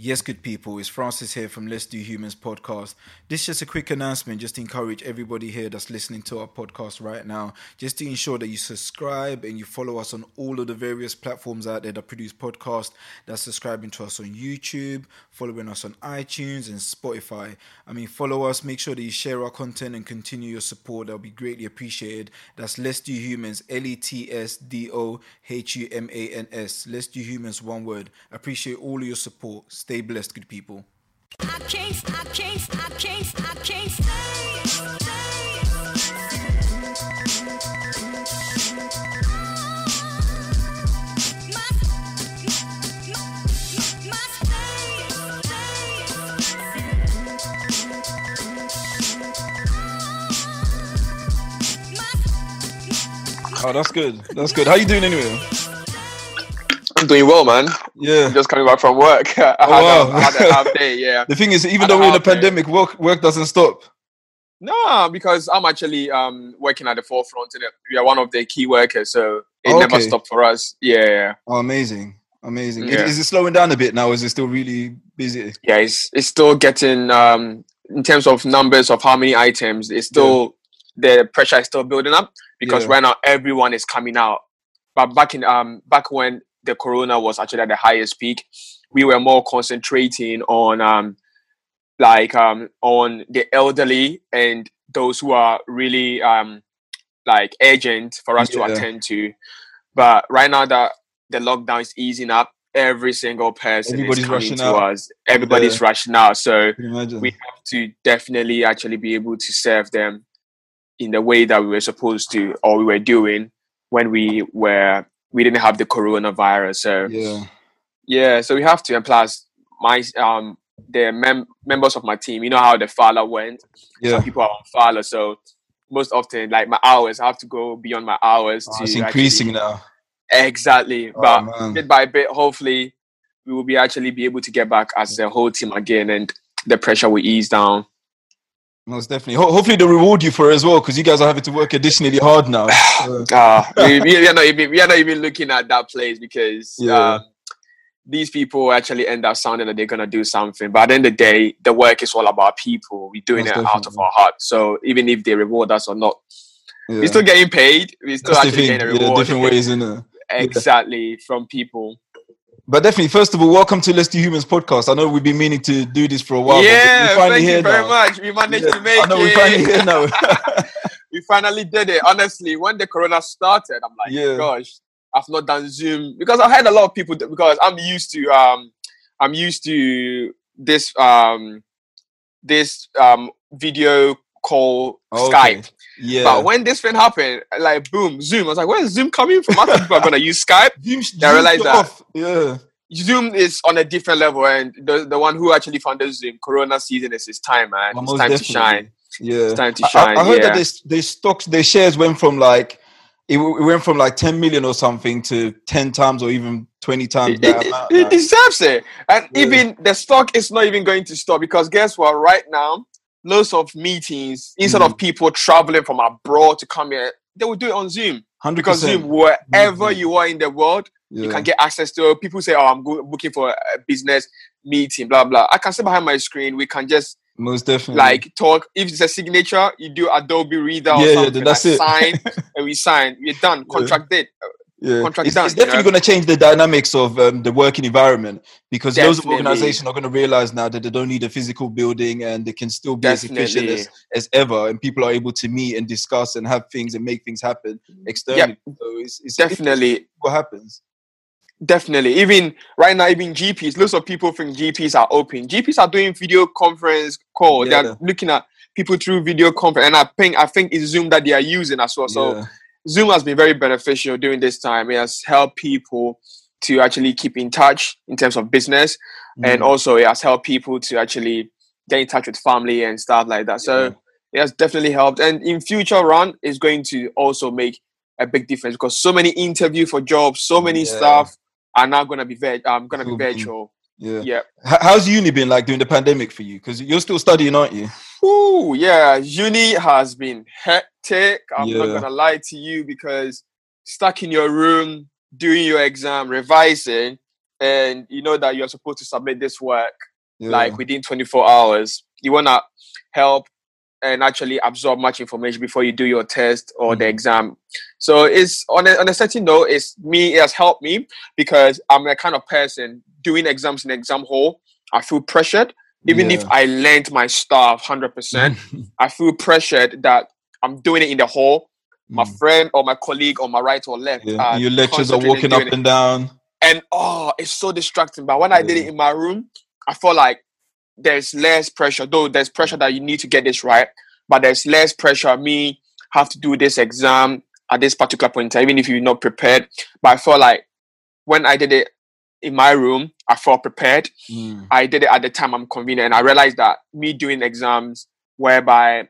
Yes, good people, it's Francis here from Let's Do Humans podcast. This is just a quick announcement just to encourage everybody here that's listening to our podcast right now, just to ensure that you subscribe and you follow us on all of the various platforms out there that produce podcasts, that's subscribing to us on YouTube, following us on iTunes and Spotify. I mean, follow us, make sure that you share our content and continue your support. That'll be greatly appreciated. That's Let's Do Humans, L E T S D O H U M A N S. Let's Do Humans, one word. Appreciate all of your support. Stay blessed, good people. Oh, that's good. That's good. How you doing anyway? I'm doing well, man. Yeah. I'm just coming back from work. I, Oh, a, wow. I had a half day, yeah. The thing is, even though we're in a half day. pandemic, work work doesn't stop. No, because I'm actually um, working at the forefront. And we are one of the key workers, so it Oh, never okay. stopped for us. Yeah, yeah, Oh, amazing, amazing. Is- Yeah. Is, it slowing down a bit now? Is it still really busy? yeah. It's it's still getting um, in terms of numbers of how many items. It's still the pressure is still building up because Yeah. right now everyone is coming out. But back in um back when the corona was actually at the highest peak, we were more concentrating on um like um on the elderly and those who are really um like urgent for us Yeah. to attend to. But right now that the lockdown is easing up, every single person Everybody's is coming rushing to out. us. Everybody's rushing out. So Can you imagine? we have to definitely actually be able to serve them in the way that we were supposed to or we were doing when we were we didn't have the coronavirus so yeah. yeah so we have to and plus my um the mem- members of my team you know how the father went Yeah. some people are on father so most often like my hours i have to go beyond my hours Oh, to it's actually- increasing now. exactly Oh, but man. bit by bit hopefully we will be actually be able to get back as a whole team again and the pressure will ease down Most definitely. Ho- hopefully, they reward you for it as well because you guys are having to work additionally hard now. So, uh, we, we are not even we are not even looking at that place because Yeah. uh, these people actually end up sounding that they're gonna do something. But at the end of the day, the work is all about people. We're doing Most it out of our heart. So even if they reward us or not, yeah. we're still getting paid. We're still That's actually getting a reward. Yeah, different ways in it. exactly from people. But definitely, first of all, welcome to Let's Do Humans podcast. I know we've been meaning to do this for a while. yeah, but we're finally thank here you very now. much. We managed Yeah, to make I know it. we're finally here now. we finally did it. Honestly, when the corona started, I'm like, Yeah. gosh, I've not done Zoom because I had a lot of people that- because I'm used to um I'm used to this um this um video call Okay. Skype. Yeah. But when this thing happened, like boom, Zoom. I was like, where's Zoom coming from? I thought people are gonna use Skype. Zoom, I realized that. off. Yeah. Zoom is on a different level, and the the one who actually founded Zoom, Corona season is his time, man. Well, it's time definitely. to shine. Yeah. It's time to I- I, shine. I heard yeah. that they, they stocks, their shares went from like, it, it went from like 10 million or something to 10 times or even 20 times it, that it- amount. it deserves it. And Yeah. even the stock is not even going to stop because guess what? Right now, loads of meetings, instead Mm. of people traveling from abroad to come here, they will do it on Zoom. 100%. Because Zoom, wherever Mhm. you are in the world, yeah. you can get access to it. People say, Oh, I'm go- booking for a business meeting, blah, blah. I can sit behind my screen. We can just most definitely. like talk. If it's a signature, you do Adobe Reader or Yeah, yeah, something. that's I it. sign and we sign. We're done. Yeah. Contract date. Yeah. contract it's, it's definitely going to change the dynamics of um, the working environment because those Definitely. organizations are going to realize now that they don't need a physical building and they can still be as efficient as, as ever and people are able to meet and discuss and have things and make things happen externally. So it's, it's Definitely. what happens. Definitely. Even right now, even GPs, lots of people think GPs are open. GPs are doing video conference call. Yeah. They're looking at people through video conference. And I think I think it's Zoom that they are using as well. So yeah. Zoom has been very beneficial during this time. It has helped people to actually keep in touch in terms of business. And Mm. also it has helped people to actually get in touch with family and stuff like that. So Yeah. it has definitely helped. And in future run, it's going to also make a big difference because so many interview for jobs, so many Yeah. stuff are now gonna be vir- um gonna be virtual. yeah. Yeah. How's uni been like during the pandemic for you? Because you're still studying, aren't you? Ooh, yeah. Uni has been hectic. I'm not gonna lie to you because stuck in your room doing your exam, revising, and you know that you're supposed to submit this work Yeah. like within 24 hours. You want to help and actually absorb much information before you do your test or the Mhm. exam. So it's on a, on a certain note, it's me, it has helped me because I'm a kind of person doing exams in exam hall. I feel pressured. Even if I learned my stuff 100%, I feel pressured that I'm doing it in the hall. My Mm. friend or my colleague on my right or left. Yeah. Your lectures are walking up and down. and oh, it's so distracting. But when I did it in my room, I felt like there's less pressure. Though there's pressure that you need to get this right, but there's less pressure. Me have to do this exam at this particular point in time, even if you're not prepared. But I felt like when I did it in my room, I felt prepared. Mm. I did it at the time I'm convenient, and I realized that me doing exams whereby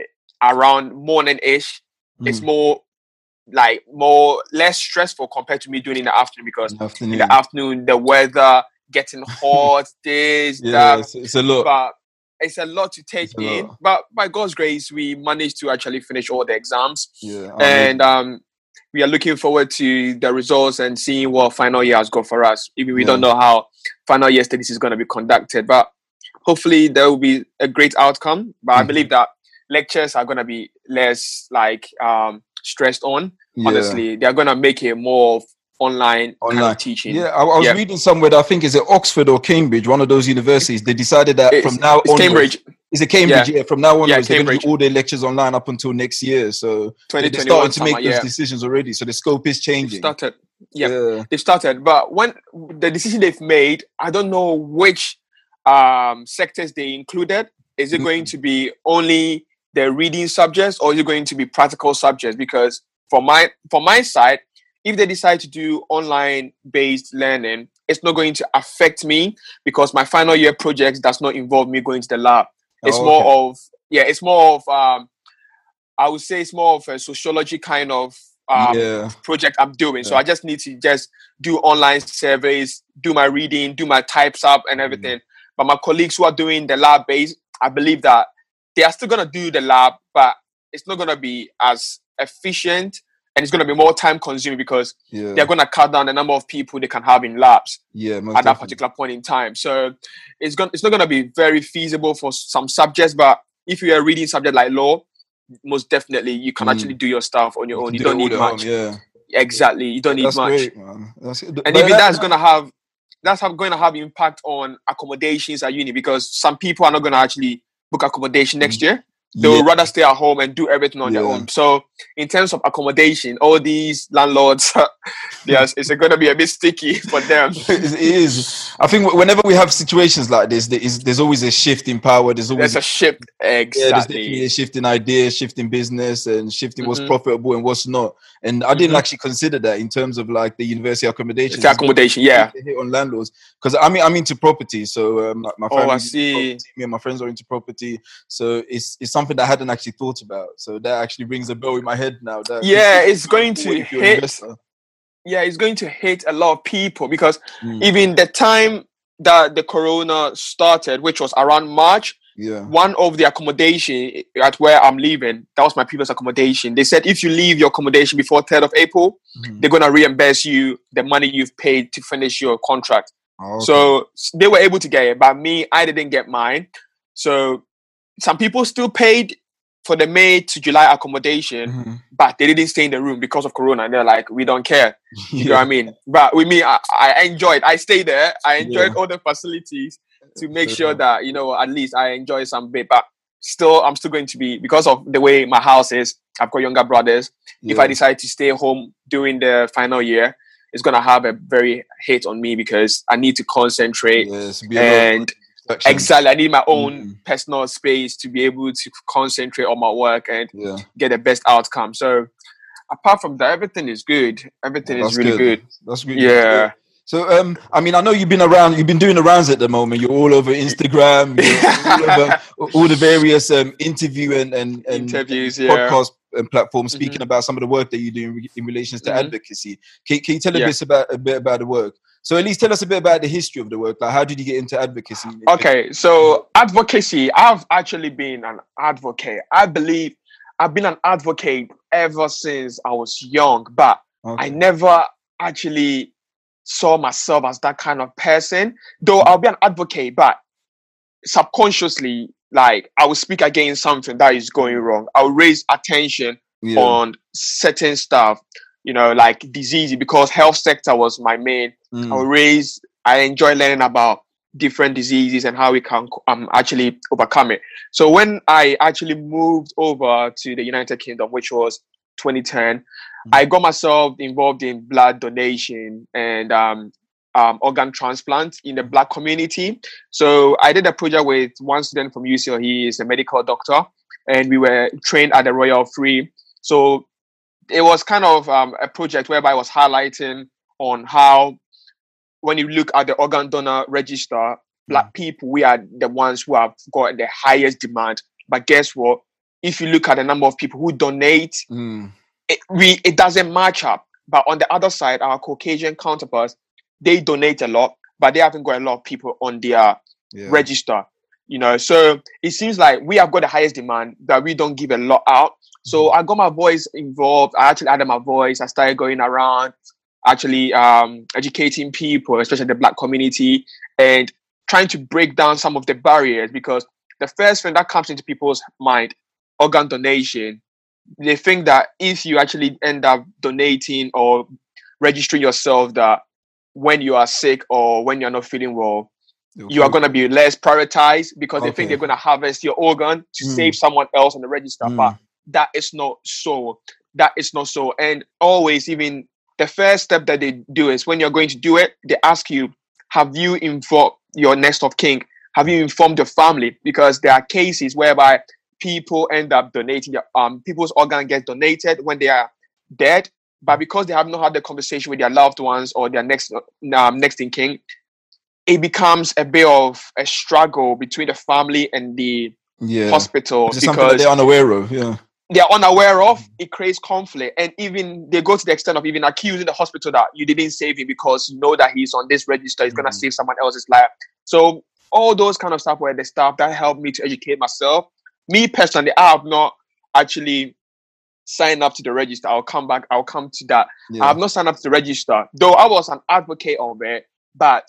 eh, around morning ish, it's Mm. more like more less stressful compared to me doing in the afternoon because In the in afternoon. the afternoon, the weather getting hot, this, yeah, that. it's, it's a lot. But it's a lot to take It's in. lot. But by God's grace, we managed to actually finish all the exams. yeah, And um, we are looking forward to the results and seeing what final year has got for us. Even we Yeah. don't know how final year studies is going to be conducted. But hopefully there will be a great outcome. But I Mhm. believe that lectures are going to be less like um, stressed on. yeah. Honestly, they're going to make it more of online, kind Online. of teaching. Yeah, I, I was Yeah. reading somewhere that I think is it Oxford or Cambridge, one of those universities. They decided that It's, from now it's on, Cambridge, Is it Cambridge? Yeah. From now on, Yeah, they're going to do all their lectures online up until next year. So they're starting to make summer, those yeah. decisions already. So the scope is They've changing. started. Yeah. yeah. They've started. But when the decision they've made, I don't know which um, sectors they included. Is it going to be only the reading subjects or is it going to be practical subjects? Because for my for my side, if they decide to do online based learning, it's not going to affect me because my final year project does not involve me going to the lab. It's Oh, more of yeah, it's more of um, I would say it's more of a sociology kind of um, yeah. project I'm doing. So I just need to just do online surveys, do my reading, do my types up and Mm. everything. But my colleagues who are doing the lab based, I believe that they are still gonna do the lab, but it's not gonna be as efficient and it's gonna be more time consuming because Yeah. they're gonna cut down the number of people they can have in labs yeah. At that definitely. particular point in time. So it's going it's not gonna be very feasible for some subjects, but if you're reading subject like law, most definitely you can Mm. actually do your stuff on your You own. You do don't need much. Yeah. Exactly. You don't need That's much. great, man. That's, And even that- that's gonna have that's going to have impact on accommodations at uni because some people are not going to actually book accommodation next year. They yeah. will rather stay at home and do everything on their own. So, in terms of accommodation, all these landlords, yes, it's going to be a bit sticky for them. it is. I think whenever we have situations like this, there is there's always a shift in power. There's always There's a ship. yeah, there's definitely a shift in ideas, shift in business, and shifting what's Mhm. profitable and what's not. And I didn't Mhm. actually consider that in terms of like the university accommodation. It's accommodation, yeah. hit on landlords because I mean I'm into property, so um, my, Oh, I see. Me and my friends are into property, so it's it's something that I hadn't actually thought about. So that actually rings a bell in my head now. That Yeah, it's going to if you're an hit. investor. Yeah, it's going to hit a lot of people because Mm, even the time that the corona started, which was around March, yeah, one of the accommodation at where I'm living, that was my previous accommodation. They said if you leave your accommodation before 3rd of April, Mhm. they're gonna reimburse you the money you've paid to finish your contract. Oh, okay. So they were able to get it, but me, I didn't get mine. So some people still paid for the May to July accommodation, Mhm. but they didn't stay in the room because of Corona. And they're like, we don't care. You know what I mean? But with me, I, I enjoyed. I stayed there. I enjoyed Yeah. all the facilities to make sure that you know at least I enjoy some bit. But still, I'm still going to be because of the way my house is. I've got younger brothers. If I decide to stay home during the final year, it's gonna have a very hit on me because I need to concentrate. Yes, be a lot And distractions. exactly, I need my own Mm. personal space to be able to concentrate on my work and Yeah, get the best outcome. So apart from that, everything is good. Everything is really good. That's good. Yeah. So, um, I mean, I know you've been around. You've been doing the rounds at the moment. You're all over Instagram. You're all over all the various um, interview and and, and Interviews, yeah. podcast and platforms speaking Mhm. about some of the work that you do in, in relations to Mhm. advocacy. Can, can you tell Yeah. us about a bit about the work? So, at least tell us a bit about the history of the work. Like, how did you get into advocacy? Okay, so advocacy, I've actually been an advocate. I believe I've been an advocate ever since I was young, but I never actually saw myself as that kind of person. Though I'll be an advocate, but subconsciously, like I will speak against something that is going wrong. I will raise attention Yeah. on certain stuff, you know, like disease because health sector was my main. Mm. I raise. I enjoy learning about different diseases and how we can um, actually overcome it. So when I actually moved over to the United Kingdom, which was 2010, I got myself involved in blood donation and um, um, organ transplant in the black community. So I did a project with one student from UCL. He is a medical doctor, and we were trained at the Royal Free. So it was kind of um, a project whereby I was highlighting on how, when you look at the organ donor register, black people we are the ones who have got the highest demand. But guess what? If you look at the number of people who donate Mm. it, we it doesn't match up. But on the other side, our Caucasian counterparts, they donate a lot, but they haven't got a lot of people on their Yeah. register. You know, so it seems like we have got the highest demand, but we don't give a lot out. So I got my voice involved. I actually added my voice. I started going around, actually um, educating people, especially the black community, and trying to break down some of the barriers. Because the first thing that comes into people's mind, organ donation, they think that if you actually end up donating or registering yourself, that when you are sick or when you're not feeling well, you are going to be less prioritized because they think they're going to harvest your organ to Mm. save someone else on the register. Mm. But that is not so. That is not so. And always, even the first step that they do is when you're going to do it, they ask you, have you informed your next of kin? Have you informed your family? Because there are cases whereby people end up donating, um, people's organ gets donated when they are dead, but because they have not had the conversation with their loved ones or their next um, next in king, it becomes a bit of a struggle between the family and the yeah. hospital Is it something that because they're unaware of? Yeah. They're unaware of it creates conflict. And even they go to the extent of even accusing the hospital that you didn't save him because you know that he's on this register he's going to Mhm. save someone else's life. So all those kind of stuff were the stuff that helped me to educate myself. Me personally i have not actually signed up to the register. I'll come back i'll come to that. I have not signed up to the register, though I was an advocate of it, but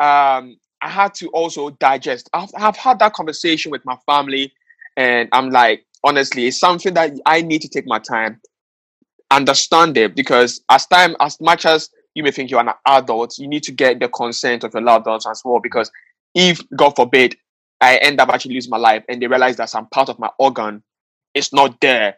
um, I had to also digest. I've, I've had that conversation with my family, and I'm like, honestly, it's something that I need to take my time, understand it, because as time, as much as you may think you're an adult, you need to get the consent of your loved ones as well, because if, God forbid, I end up actually losing my life and they realize that some part of my organ is not there,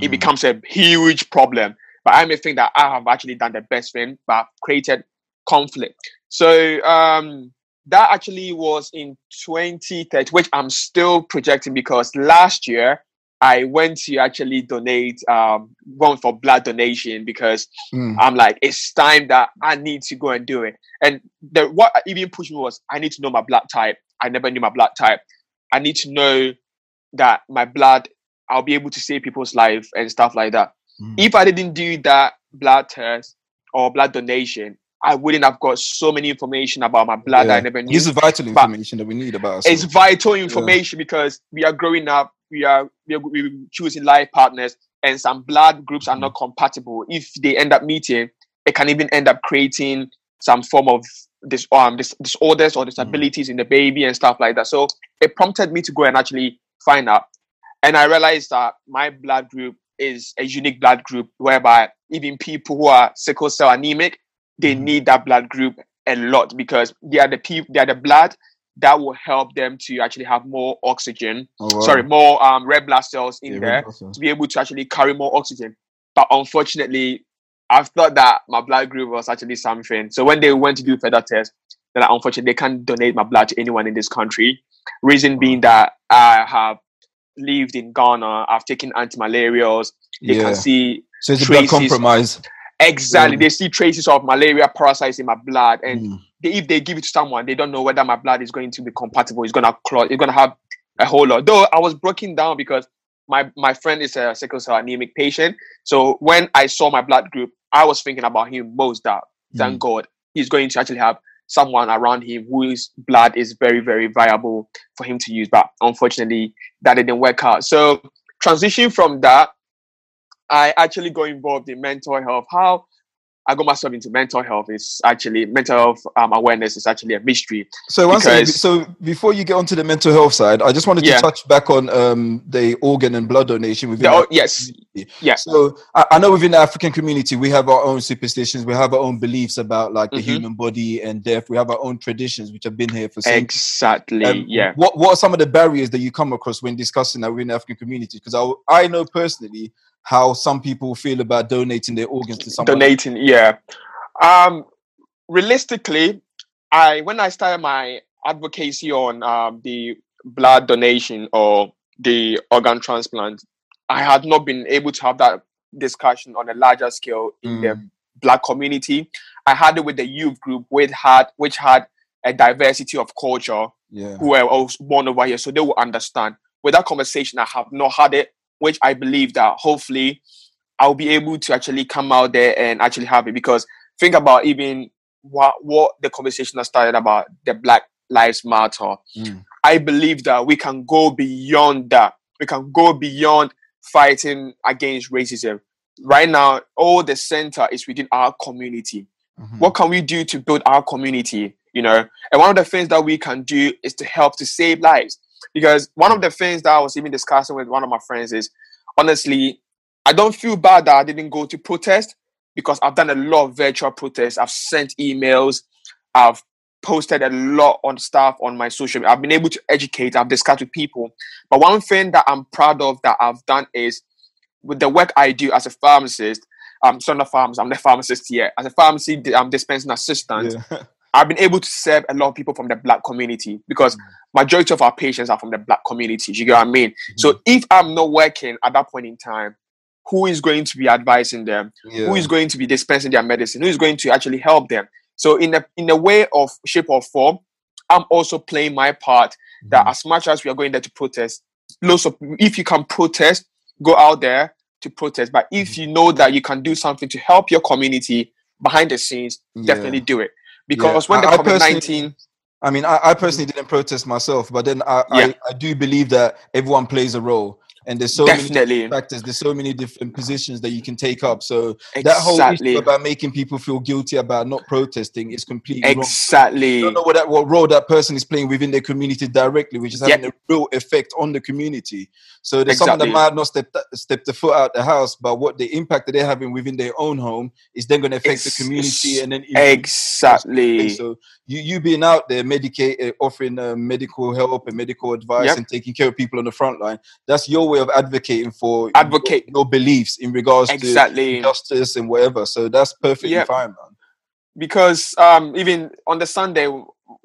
it Mm. becomes a huge problem. But I may think that I have actually done the best thing, but I've created conflict. So um, that actually was in 2030, which I'm still projecting because last year I went to actually donate, um, went for blood donation because Mm. I'm like, it's time that I need to go and do it. And the what even pushed me was I need to know my blood type. I never knew my blood type. I need to know that my blood, I'll be able to save people's life and stuff like that. Mm. If I didn't do that blood test or blood donation, I wouldn't have got so many information about my blood that I never knew. This is vital But information that we need about us. it's vital information because we are growing up we are we are we are choosing life partners and some blood groups are not compatible. If they end up meeting it can even end up creating some form of this um dis- disorders or disabilities in the baby and stuff like that. So it prompted me to go and actually find out. And i realized that my blood group is a unique blood group whereby even people who are sickle cell anemic they Mhm. need that blood group a lot because they are the people they are the blood that will help them to actually have more oxygen. Oh, wow. Sorry, more um, red blood cells in Yeah, there red blood cells. to be able to actually carry more oxygen. But unfortunately, I've thought that my blood group was actually something. So when they went to do further tests, they're unfortunately, they can't donate my blood to anyone in this country. Reason being that I have lived in Ghana, I've taken anti-malarials. They Yeah. can see So it's a blood compromise. Exactly. Mm. They see traces of malaria parasites in my blood, and Mm. they, if they give it to someone, they don't know whether my blood is going to be compatible. It's gonna clot. It's gonna have a whole lot. Though I was broken down because my my friend is a sickle cell anemic patient. So when I saw my blood group, I was thinking about him most. That thank God he's going to actually have someone around him whose blood is very very viable for him to use. But unfortunately, that didn't work out. So transition from that, I actually got involved in mental health. How I got myself into mental health. It's actually mental health um, awareness is actually a mystery. So once Because- so before you get onto the mental health side, I just wanted to Yeah. touch back on um, the organ and blood donation within. The- oh, yes, community. yeah. So I, I know within the African community we have our own superstitions, we have our own beliefs about like the Mhm. human body and death. We have our own traditions which have been here for centuries. exactly. Um, yeah. What What are some of the barriers that you come across when discussing that within the African community? Because I I know personally how some people feel about donating their organs to someone. donating yeah um realistically i when i started my advocacy on um, the blood donation or the organ transplant i had not been able to have that discussion on a larger scale in the black community i had it with the youth group which had which had a diversity of culture Yeah. who were also born over here, so they will understand. With that conversation, I have not had it, which I believe that hopefully I'll be able to actually come out there and actually have it. Because think about even what what the conversation has started about the Black Lives Matter. Mm. I believe that we can go beyond that. We can go beyond fighting against racism. Right now, all the center is within our community Mhm. what can we do to build our community you know and one of the things that we can do is to help to save lives because one of the things that i was even discussing with one of my friends is honestly i don't feel bad that i didn't go to protest because i've done a lot of virtual protests. I've sent emails. I've posted a lot on stuff on my social media i've been able to educate. I've discussed with people. But one thing that i'm proud of that i've done is with the work i do as a pharmacist um, so I'm not pharmacist, I'm the pharmacist here. As a pharmacy I'm dispensing assistant, Yeah. I've been able to serve a lot of people from the black community because mm. majority of our patients are from the black community. You get what I mean? Mm. So if I'm not working at that point in time, who is going to be advising them? yeah. Who is going to be dispensing their medicine? Who is going to actually help them? So in a in a way of shape or form, I'm also playing my part that Mhm. as much as we are going there to protest, lots of if you can protest, go out there to protest. But if mm. you know that you can do something to help your community behind the scenes, Yeah. definitely do it. Because when I- the COVID nineteen, I mean, I, I personally didn't protest myself, but then I, Yeah. I, I do believe that everyone plays a role, and there's so many factors, there's so many different positions that you can take up. So that whole exactly, issue about making people feel guilty about not protesting is completely wrong. You exactly, don't know what that what role that person is playing within their community directly, which is having a real effect on the community. So there's someone that Exactly. might not step step the foot out the house, but what the impact that they're having within their own home is then going to affect Ex- the community and then exactly. so you you being out there, medicate, offering uh, medical help and medical advice Yep. and taking care of people on the front line. That's your way of advocating for Advocate. your, your beliefs in regards Exactly. to justice and whatever. So that's perfectly Yep. fine, man. because um even on the Sunday,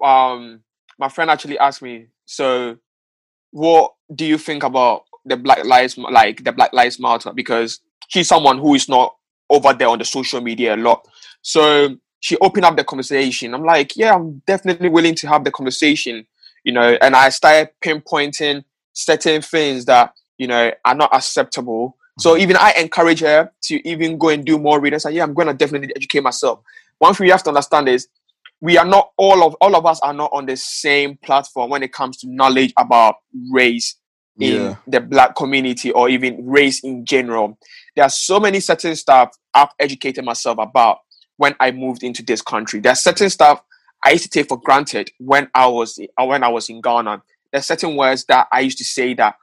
um my friend actually asked me, so what do you think about the Black Lives like the Black Lives Matter? Because she's someone who is not over there on the social media a lot. So she opened up the conversation. I'm like, yeah, I'm definitely willing to have the conversation, you know, and I started pinpointing certain things that, you know, are not acceptable. So mm-hmm. even I encourage her to even go and do more reading. So yeah, I'm gonna definitely educate myself. One thing you have to understand is we are not all of all of us are not on the same platform when it comes to knowledge about race in Yeah. the black community or even race in general. There are so many certain stuff I've educated myself about when I moved into this country. There's certain stuff I used to take for granted when I was when I was in Ghana. There's certain words that I used to say that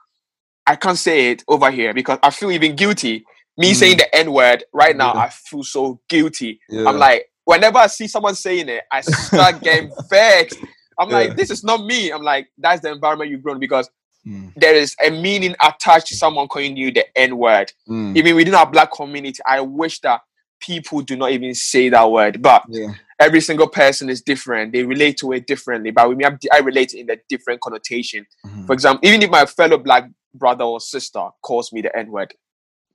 I can't say it over here because I feel even guilty. Me Mm. saying the N word right now, Yeah. I feel so guilty. Yeah. I'm like, whenever I see someone saying it, I start getting vexed. I'm Yeah. like, this is not me. I'm like, that's the environment you've grown because Mm, there is a meaning attached to someone calling you the N word. mm, Even within our black community, I wish that people do not even say that word. But every single person is different. They relate to it differently. But we I relate in a different connotation. Mhm. For example, even if my fellow black brother or sister calls me the N word,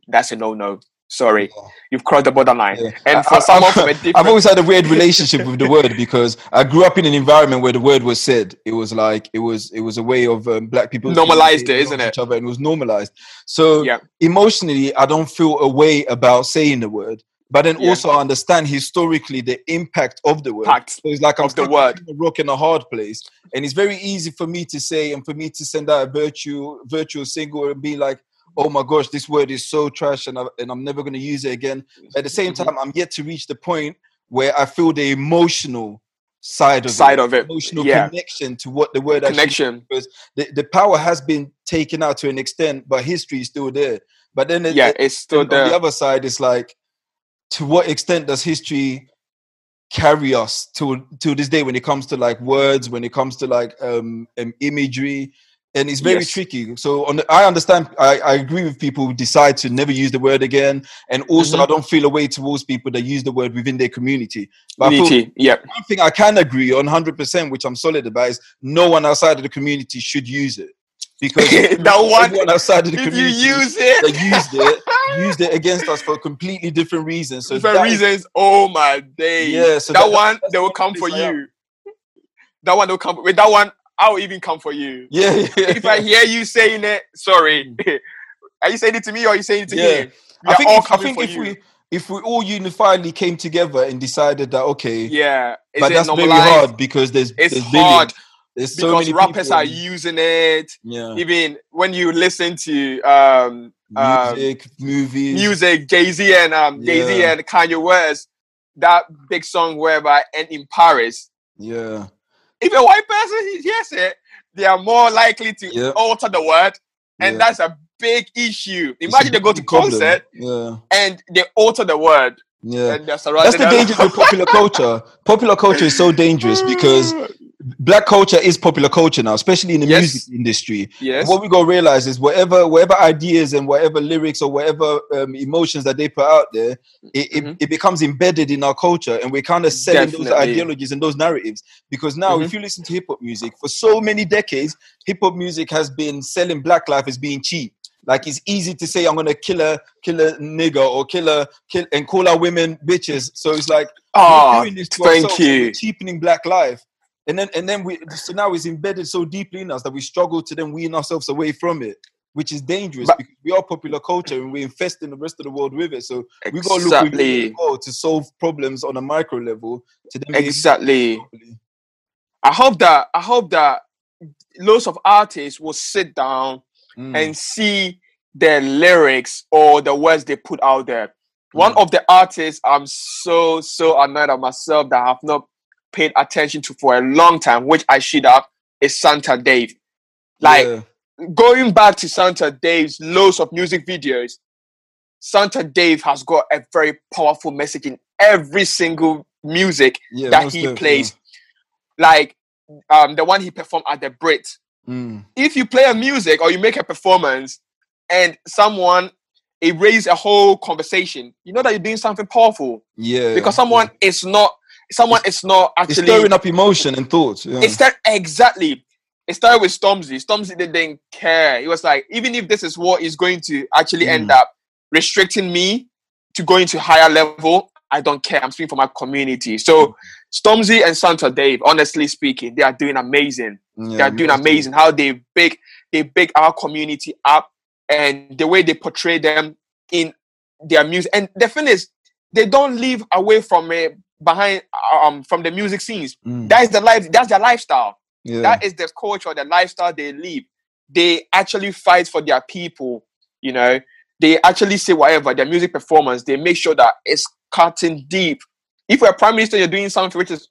that's a no no. Sorry, you've crossed the borderline. Yeah. And for I- someone from a different I've always had a weird relationship with the word because I grew up in an environment where the word was said. It was like it was it was a way of um, black people Normalized it, isn't it? Each other, and it was normalized. So Yeah. emotionally, I don't feel a way about saying the word, but then Yeah. also I understand historically the impact of the word. Pact So it's like I'm the word. a rock in a hard place, and it's very easy for me to say and for me to send out a virtue virtual single and be like, oh my gosh, this word is so trash and, I, and I'm never going to use it again. At the same Mhm. time, I'm yet to reach the point where I feel the emotional side of Side it, of it, emotional yeah. connection to what the word actually Connection. the, the power has been taken out to an extent, but history is still there. But then Yeah, it- it's still on the other side, it's like, to what extent does history carry us to to this day when it comes to like words, when it comes to like um, um imagery, and it's very Yes. tricky. So on, the, I understand. I, I agree with people who decide to never use the word again, and also Mhm. I don't feel a way towards people that use the word within their community. But I feel Unity. Yeah. one thing I can agree on 100%, which I'm solid about, is no one outside of the community should use it. Because that one. everyone outside of the If you community use it, that used it, used it against us for completely different reasons. So different that is- reasons. Oh my day! Yeah, so that, that- one they will come for you. That one they'll come with that one. I'll even come for you. yeah, yeah. If I hear you saying it, sorry. Hmm. are you saying it to me or are you saying it to Yeah. him? We I think, if, I think if we if we all unifiedly came together and decided that okay, yeah, but that's very hard because there's It's there's hard billions. There's so because many rappers people are using it. yeah, Even when you listen to um, um, music, movies, music, Jay Z and um, Jay Z Yeah. and Kanye West, that big song whereby and in Paris. yeah, If a white person hears it, they are more likely to Yeah. alter the word, and yeah. that's a big issue. It's Imagine they go to concert Yeah, and they alter the word, yeah. and they're surrounded. That's the danger of popular culture. Popular culture is so dangerous because black culture is popular culture now, especially in the Yes. music industry. yes, What we gotta realize is whatever whatever ideas and whatever lyrics or whatever um, emotions that they put out there, it, it, Mhm. it becomes embedded in our culture, and we're kind of selling those ideologies and those narratives. Because now, if you listen to hip hop music for so many decades, hip hop music has been selling black life as being cheap. Like it's easy to say I'm gonna kill a kill a nigger or kill a kill and call our women bitches. So it's like oh, doing this to thank so you. cheapening black life. And then and then we so now it's embedded so deeply in us that we struggle to then wean ourselves away from it, which is dangerous But- because we are popular culture and we're infesting the rest of the world with it. So we gotta look within Exactly. as well to solve problems on a micro level to then be able to Exactly. I hope that I hope that lots of artists will sit down Mm, and see their lyrics or the words they put out there. One Mm. of the artists I'm so so annoyed at myself that I have not paid attention to for a long time, which I should have, is Santan Dave. Like yeah, going back to Santan Dave's loads of music videos, Santan Dave has got a very powerful message in every single music yeah, that he def, yeah. plays. Like um, the one he performed at the Brit. Mm, If you play a music or you make a performance and someone erase a whole conversation, you know that you're doing something powerful yeah, because someone is not someone is not actually it's stirring up emotion and thoughts. Yeah. it's that exactly. It started with Stormzy. Stormzy didn't care. He was like, even if this is what is going to actually Mm. end up restricting me to going to higher level, I don't care. I'm speaking for my community. So Stormzy and Santan Dave, honestly speaking, they are doing amazing. Yeah, they are doing amazing. How they big they big our community up and the way they portray them in their music. And the thing is, they don't live away from it behind um from the music scenes. Mm, That is the life. That's their lifestyle. yeah. That is the culture, the lifestyle they live. They actually fight for their people. You know, they actually say whatever their music performance. They make sure that it's cutting deep. If you're a prime minister, you're doing something which is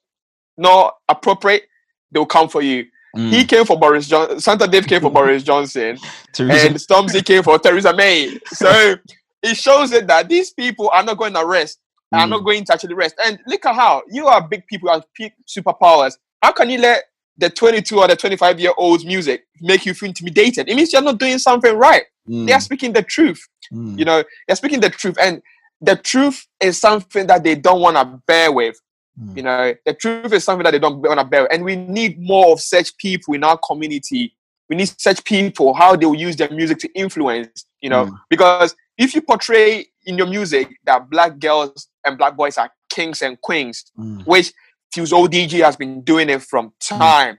not appropriate, they'll come for you. Mm. He came for Boris Johnson. Santan Dave came for Boris Johnson, Theresa and Stormzy came for Theresa May. So it shows it that these people are not going to rest. Are Mm. not going to actually rest. And look at how you are big people, you have peak superpowers. How can you let the 22 or the 25 year olds music make you feel intimidated? It means you're not doing something right. Mm, They are speaking the truth. mm, You know, they're speaking the truth, and the truth is something that they don't want to bear with. mm. You know, the truth is something that they don't want to bear. with. And we need more of such people in our community. We need such people, how they will use their music to influence, you know, Mm. because if you portray in your music that black girls and black boys are kings and queens, Mm. which Fuse ODG has been doing it from time,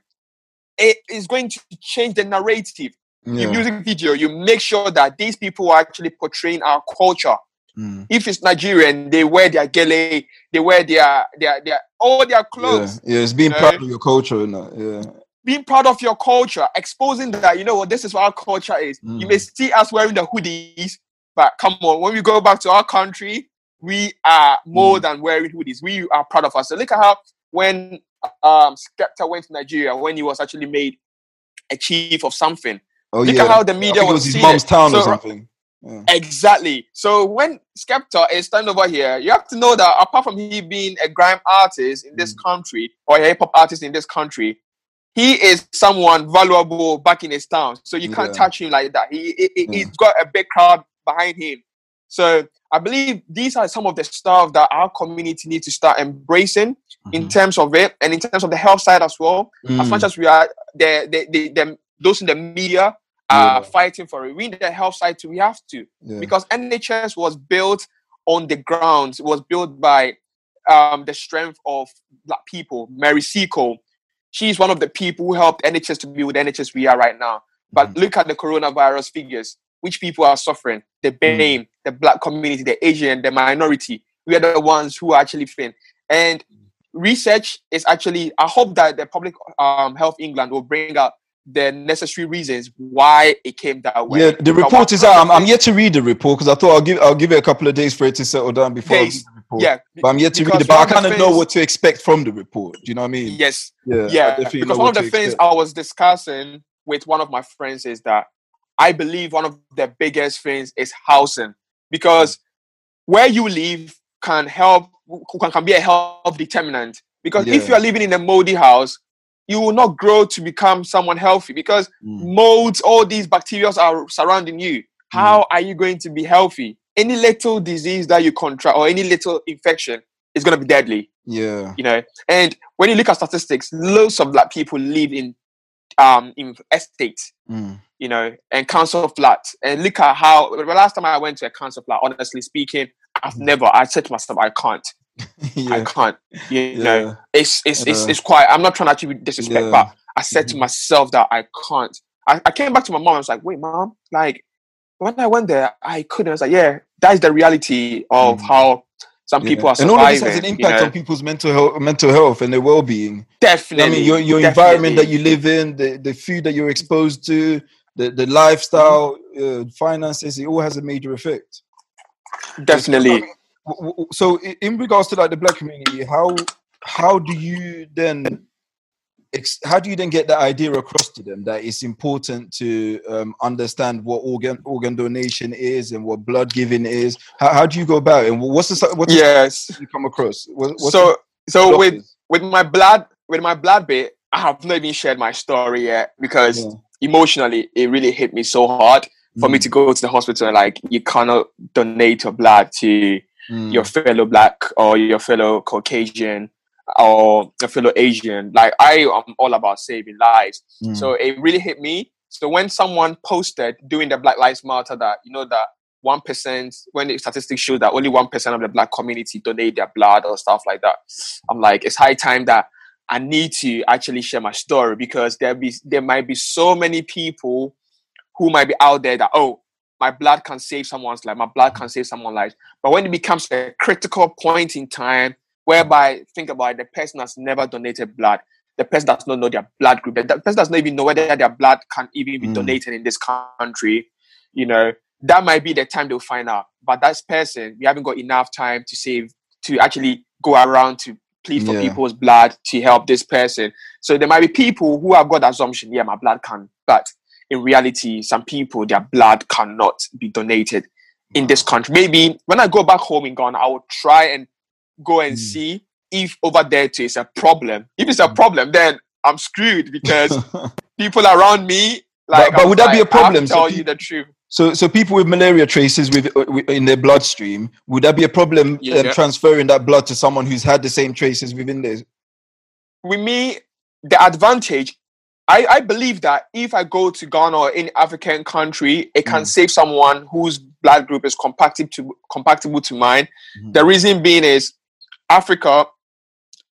it is going to change the narrative. Yeah. Your music video, you make sure that these people are actually portraying our culture Mm. if it's Nigerian, they wear their gele, they wear their their their all their clothes. Yeah, yeah, it's being you proud know? of your culture. Yeah, being proud of your culture, exposing that you know what this is what our culture is. You may Mm. see us wearing the hoodies, but come on, when we go back to our country, we are more Mm. than wearing hoodies. We are proud of us. So look at how when um Skepta went to Nigeria, when he was actually made a chief of something. Oh Look yeah. at how the media was was his mom's it. town or something. Yeah. Exactly. So when Skepta is standing over here, you have to know that apart from he being a grime artist in this Mm. country or a hip hop artist in this country, he is someone valuable back in his town. So you can't Yeah. touch him like that. He, he Yeah. he's got a big crowd behind him. So I believe these are some of the stuff that our community needs to start embracing in Mhm. terms of it and in terms of the health side as well as Mm. much as we are the, the, the, the those in the media are Yeah. fighting for it. We in the health side too, we have to. Yeah. Because NHS was built on the ground, it was built by um, the strength of black people. Mary Seacole, she's one of the people who helped NHS to be with NHS we are right now. But Mhm. look at the coronavirus figures. Which people are suffering? The BAME, the black community, the Asian, the minority. We are the ones who are actually feeling. And research is actually, I hope that the Public um, Health England will bring out the necessary reasons why it came that way. Yeah, the report is out. I'm, I'm yet to read the report because I thought I'll give I'll give it a couple of days for it to settle down before Days. Yeah, But I'm yet to read it. But I one of the kind of know what to expect from the report. Do you know what I mean? yes, Yeah. Yeah. Because one of the things expect. I was discussing with one of my friends is that I believe one of the biggest things is housing because where you live can help can, can be a health determinant. Because if you are living in a moldy house, you will not grow to become someone healthy because Mm. molds, all these bacteria are surrounding you. How are you going to be healthy? Any little disease that you contract or any little infection is going to be deadly Yeah. you know and when you look at statistics loads of black people live in um in estates Mm. you know and council flats and look at how the last time i went to a council flat honestly speaking i've Mm. never i said to myself i can't i can't you Yeah. know it's it's, it's it's quite i'm not trying to actually disrespect Yeah. but i said to Mhm. myself that i can't I, I came back to my mom and i was like wait mom like when i went there i couldn't i was like yeah that's the reality of Mm. how some Yeah. people are and all of this has an you impact know. on people's mental health, mental health and their well-being. definitely I mean, your your environment that you live in, the, the food that you're exposed to, the the lifestyle, uh, finances, it all has a major effect. definitely W- w- So, in regards to like the black community, how how do you then ex- how do you then get the idea across to them that it's important to um, understand what organ organ donation is and what blood giving is? How, how do you go about it? And what's the the yes you come across? What, so so with doctors? with my blood with my blood bit i have not even shared my story yet because Yeah. emotionally it really hit me so hard for me Mm, to go to the hospital and like you cannot donate your blood to mm, your fellow black or your fellow caucasian or a fellow asian like i am all about saving lives mm, so it really hit me. So when someone posted during the Black Lives Matter that you know that one percent when the statistics show that only one percent of the black community donate their blood or stuff like that, I'm like, it's high time that I need to actually share my story because there be there might be so many people who might be out there that oh my blood can save someone's life, my blood can save someone's life. But when it becomes a critical point in time whereby think about it, the person has never donated blood the person does not know their blood group. The the person does not even know whether their blood can even be Mm. donated in this country. You know, that might be the time they'll find out. But that person, we haven't got enough time to save to actually go around to plead for Yeah. people's blood to help this person. So there might be people who have got the assumption, yeah, my blood can, but in reality, some people their blood cannot be donated in this country. Maybe when I go back home in Ghana, I will try and go and Mm. see if over there too is a problem. If it's a Mm. problem, then I'm screwed because people around me, But- like, but I'm would that be like, a have to problem? So tell pe- you the truth. So, so people with malaria traces with, uh, with in their bloodstream, would that be a problem um, Yeah. transferring that blood to someone who's had the same traces within theirs? With me, the advantage, I, I believe that if I go to Ghana or any African country, it can Mm. save someone whose blood group is compatible to compatible to mine. Mhm. The reason being is Africa,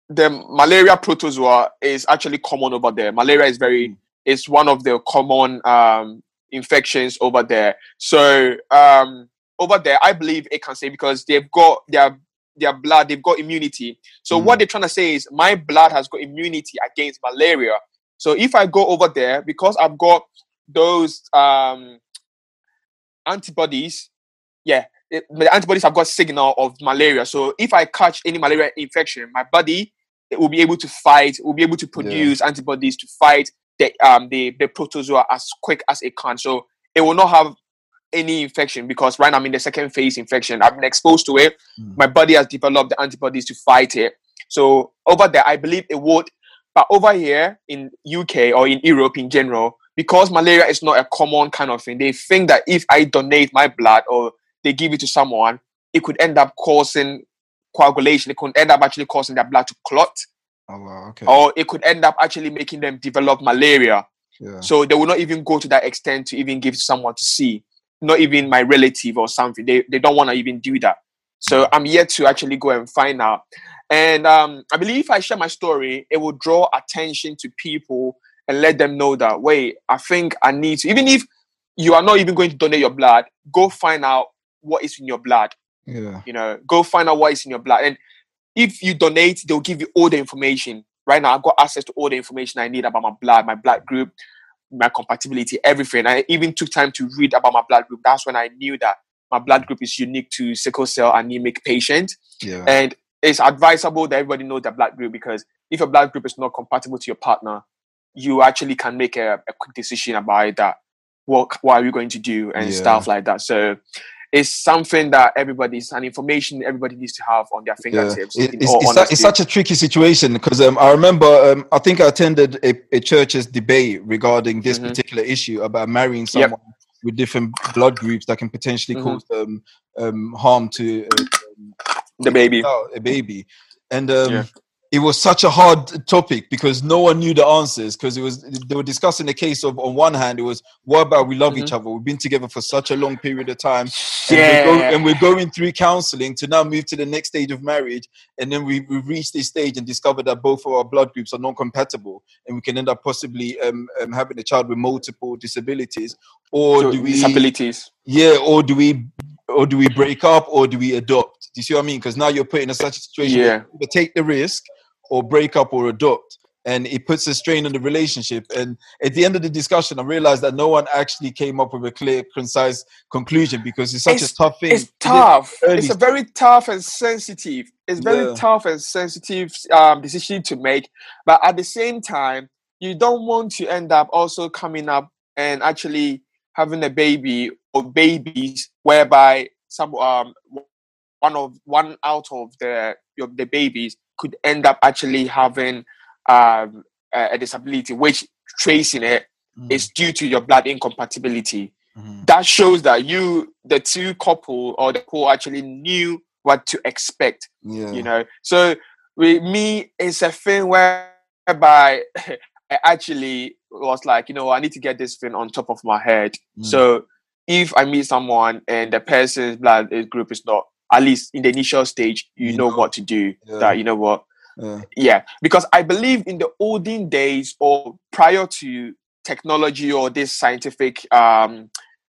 the malaria protozoa is actually common over there. Malaria is very is one of the common um, infections over there. So um, over there, I believe it can say because they've got their their blood, they've got immunity. So Mm. what they're trying to say is my blood has got immunity against malaria. So if I go over there, because I've got those um, antibodies, yeah, it, the antibodies have got signal of malaria. So if I catch any malaria infection, my body it will be able to fight, will be able to produce antibodies to fight the um the, the protozoa as quick as it can. So it will not have any infection because right now I'm in the second phase infection. I've been exposed to it. Mm. My body has developed the antibodies to fight it. So over there, I believe it would. But over here in UK or in Europe in general, because malaria is not a common kind of thing, they think that if I donate my blood or they give it to someone, it could end up causing coagulation. It could end up actually causing their blood to clot, Oh wow, okay. or it could end up actually making them develop malaria. yeah. So they will not even go to that extent to even give to someone to see, not even my relative or something. They they don't want to even do that. So I'm yet to actually go and find out. And um, I believe if I share my story, it will draw attention to people and let them know that wait, I think I need to. Even if you are not even going to donate your blood, go find out what is in your blood Yeah. you know? Go find out what is in your blood. And if you donate they'll give you all the information. Right now i've got access to all the information i need about my blood my blood group my compatibility everything. I even took time to read about my blood group. That's when i knew that my blood group is unique to sickle cell anemic patient. Yeah. and it's advisable that everybody knows their blood group because if your blood group is not compatible to your partner you actually can make a, a quick decision about that. What what are you going to do and Yeah. stuff like that. So it's something that everybody's an information everybody needs to have on their Yeah. fingertips It- it's, it's, su- it's such a tricky situation because um, I remember um, I think I attended a, a church's debate regarding this Mhm. particular issue about marrying Yep. someone with different blood groups that can potentially Mhm. cause um, um, harm to uh, um, the baby a baby, and um, Yeah. It was such a hard topic because no one knew the answers because it was they were discussing the case of on one hand it was what about we love Mm-hmm. each other? We've been together for such a long period of time and, we're go- yeah. and we're going through counseling to now move to the next stage of marriage and then we, we've reached this stage and discovered that both of our blood groups are non-compatible and we can end up possibly um, um, having a child with multiple disabilities or So do we disabilities. Yeah or do we or do we break up or do we adopt? Do you see what i mean? Because now you're put in a such a situation Yeah. you take the risk or break up or adopt. And it puts a strain on the relationship. And at the end of the discussion i realized that no one actually came up with a clear concise conclusion because it's such It's- a tough thing. it's tough. it's a very tough and sensitive. It's very Yeah. tough and sensitive um, decision to make. But at the same time you don't want to end up also coming up and actually having a baby or babies whereby some um one of one out of the your, the babies could end up actually having um, a, disability which tracing it Mm, is due to your blood incompatibility. Mhm. that shows that you the two couple or the couple actually knew what to expect yeah. you know? So with me it's a thing whereby i actually was like you know i need to get this thing on top of my head. Mm. so if i meet someone and the person's blood is- group is not at least in the initial stage you, You know, know. what to do Yeah. that you know what? Yeah. Yeah because i believe in the olden days or prior to technology or this scientific um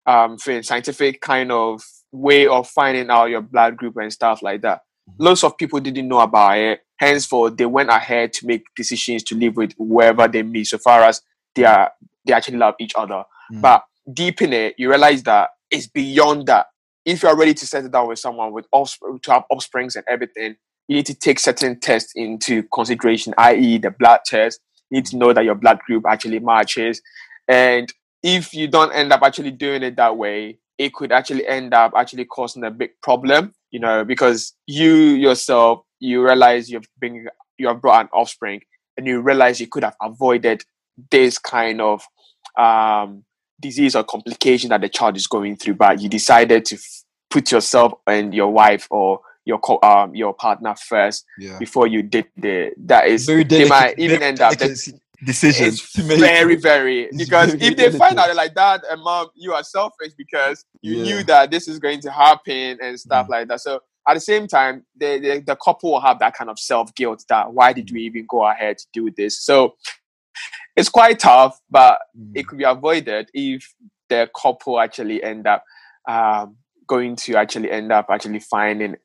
um thing, scientific kind of way of finding out your blood group and stuff like that lots of people didn't know about it. Henceforth they went ahead to make decisions to live with whoever they meet so far as they are they actually love each other. Mm. but deep in it you realize that it's beyond that if you're ready to settle down with someone with offspring to have offsprings and everything you need to take certain tests into consideration, i.e., the blood test. You need to know that your blood group actually matches. And if you don't end up actually doing it that way, it could actually end up actually causing a big problem, you know, because you yourself, you realize you've been, you have brought an offspring and you realize you could have avoided this kind of um, disease or complication that the child is going through, but you decided to f- put yourself and your wife or your co- um your partner first yeah before you did the that is very they delicate, might even end up delicate decision it's very very It's because very if they find delicate. out like that and mom you are selfish because you Yeah. knew that this is going to happen and stuff Mm. like that so at the same time the, the the couple will have that kind of self guilt that why did we even go ahead to do this so it's quite tough but Mm. it could be avoided if the couple actually end up um, going to actually end up actually finding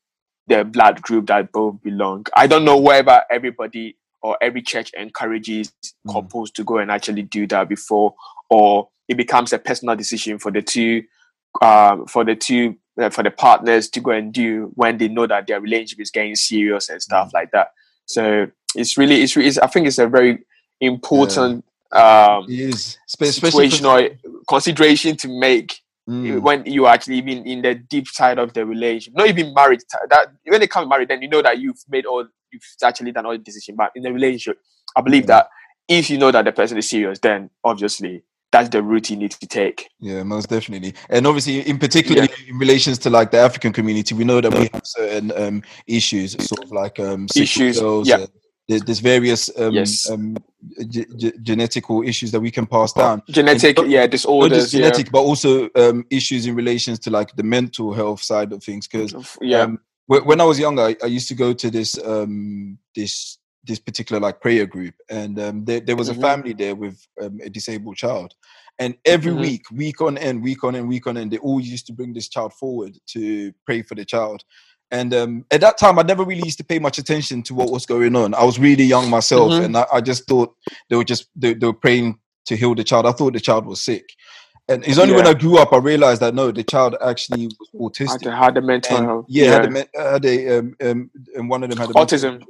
the blood group that both belong. I don't know whether everybody or every church encourages Mm. couples to go and actually do that before, or it becomes a personal decision for the two, um, for the two, uh, for the partners to go and do when they know that their relationship is getting serious and stuff Mm. like that. So it's really, it's, really, it's I think it's a very important um, It is Spe- especially situation 'cause- or consideration to make Mm. when you are actually even in the deep side of the relationship. Not even married. That when they come married, then you know that you've made all you've actually done all the decision. But in the relationship, I believe Yeah. that if you know that the person is serious, then obviously that's the route you need to take. Yeah, most definitely. And obviously, in particular, in relations to like the African community, we know that we have certain um, issues, sort of like um, Issues, yeah. uh, there's, there's various um, Yes. um, ge- ge- genetical issues that we can pass down. Genetic, not- yeah, Not disorders, just yeah, genetic, but also um, issues in relations to like the mental health side of things. Because yeah, um, when I was younger, I, I used to go to this um, this this particular like prayer group, and um, there, there was Mhm. a family there with um, a disabled child, and every Mhm. week, week on end, week on end, week on end, they all used to bring this child forward to pray for the child. And um, at that time, I never really used to pay much attention to what was going on. I was really young myself, Mhm. and I, I just thought they were just they, they were praying to heal the child. I thought the child was sick, and it's only when I grew up I realized that no, the child actually was autistic had, had the mental and health, yeah, had a, had a um, um, and one of them had a mental Autism.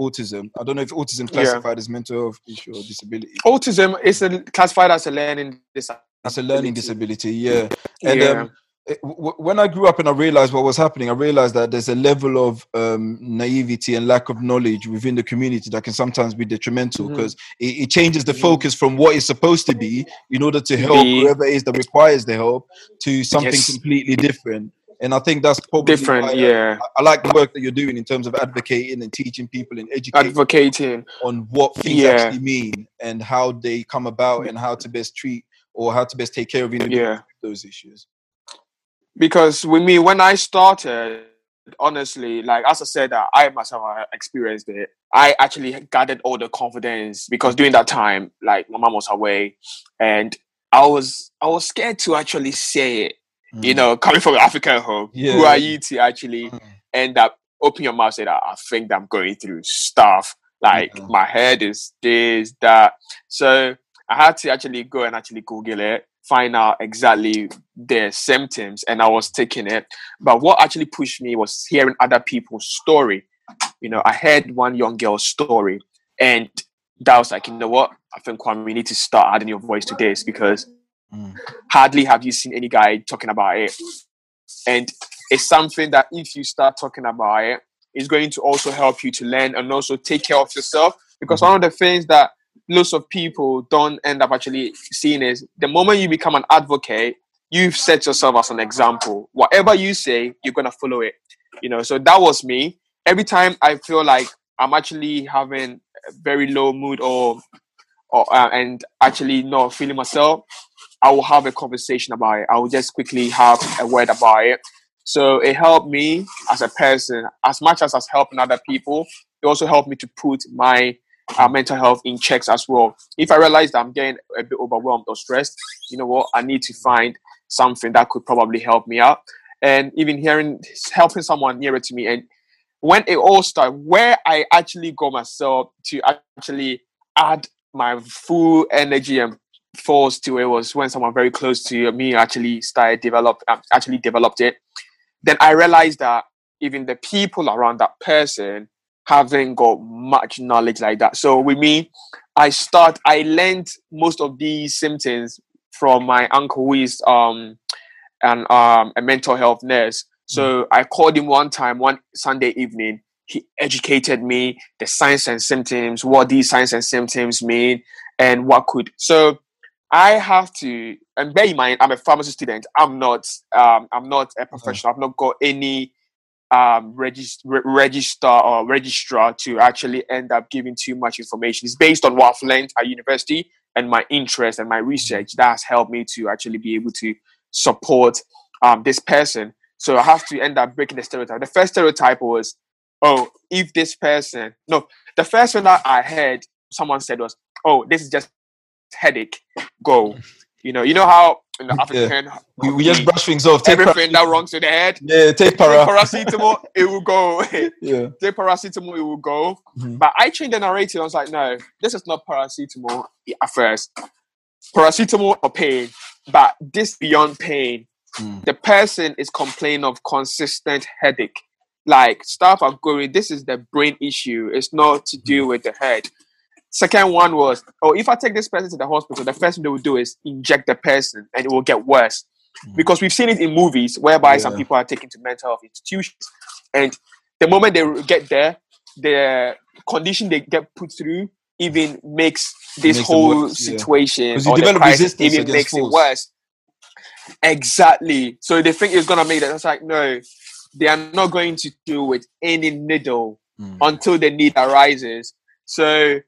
autism. I don't know if autism Yeah. classified as mental health issue or disability. autism is a, classified as a learning disability. It's a learning disability, yeah. And yeah. um, it- w- when I grew up and I realized what was happening, I realized that there's a level of um, naivety and lack of knowledge within the community that can sometimes be detrimental because it, it changes the Mhm. focus from what is supposed to be in order to help Be- whoever it is that requires the help to something Yes. completely different. And I think that's probably different, yeah. I like the work that you're doing in terms of advocating and teaching people and educating Advocating, on what things Yeah. actually mean and how they come about and how to best treat or how to best take care of individuals yeah. with those issues. Because with me when i started honestly like as i said that i myself I experienced it i actually gathered all the confidence because during that time like my mom was away and i was i was scared to actually say it you Mm. know coming from an african home who are you to actually Mm. end up open your mouth say that i think that i'm going through stuff like Yeah. my head is this that so i had to actually go and actually google it find out exactly their symptoms and i was taking it but what actually pushed me was hearing other people's story you know i heard one young girl's story and that was like you know what i think Kwame, we need to start adding your voice to this because Mm. hardly have you seen any guy talking about it. And it's something that if you start talking about it, it's going to also help you to learn and also take care of yourself. Because one of the things that lots of people don't end up actually seeing is the moment you become an advocate, you've set yourself as an example. Whatever you say, you're gonna follow it. You know, so that was me. Every time I feel like I'm actually having a very low mood or or uh, and actually not feeling myself, I will have a conversation about it. I will just quickly have a word about it. So it helped me as a person, as much as as helping other people. It also helped me to put my uh, mental health in checks as well. If I realize that I'm getting a bit overwhelmed or stressed, you know what? I need to find something that could probably help me out. And even hearing, helping someone nearer to me. And when it all started, where I actually got myself to actually add my full energy and force to it was when someone very close to me actually started develop um, actually developed it. Then I realized that even the people around that person haven't got much knowledge like that. So with me, I start I learned most of these symptoms from my uncle who is um and um a mental health nurse. So I called him one time one Sunday evening. He educated me the signs and symptoms, what these signs and symptoms mean, and what could. So I have to, and bear in mind, I'm a pharmacy student. I'm not, um, I'm not a professional. I've not got any um, regist- re- register or registrar to actually end up giving too much information. It's based on what I've learned at university and my interest and my research that has helped me to actually be able to support um, this person. So I have to end up breaking the stereotype. The first stereotype was, oh, if this person, no, the first one that I heard someone said was, oh, this is just headache. Go. You know, you know how in the African. We, we just brush things off. Take everything that wrongs to the head. Yeah, take Take paracetamol, it will go. Away. Yeah. Take paracetamol, it will go. Mhm. But I changed the narrative. I was like, no, this is not paracetamol at first. Paracetamol or pain, but this beyond pain. Mm. The person is complaining of consistent headache. Like stuff are going. This is the brain issue. It's not to do with the head. Second one was, oh, if I take this person to the hospital, the first thing they will do is inject the person, and it will get worse. Because we've seen it in movies whereby some people are taken to mental health institutions, and the moment they get there, the condition they get put through even makes this Makes whole worse, yeah. situation you or the crisis even makes force. it worse. Exactly. So they think it's gonna make it. It's like no, they are not going to deal with any needle Mm. until the need arises. So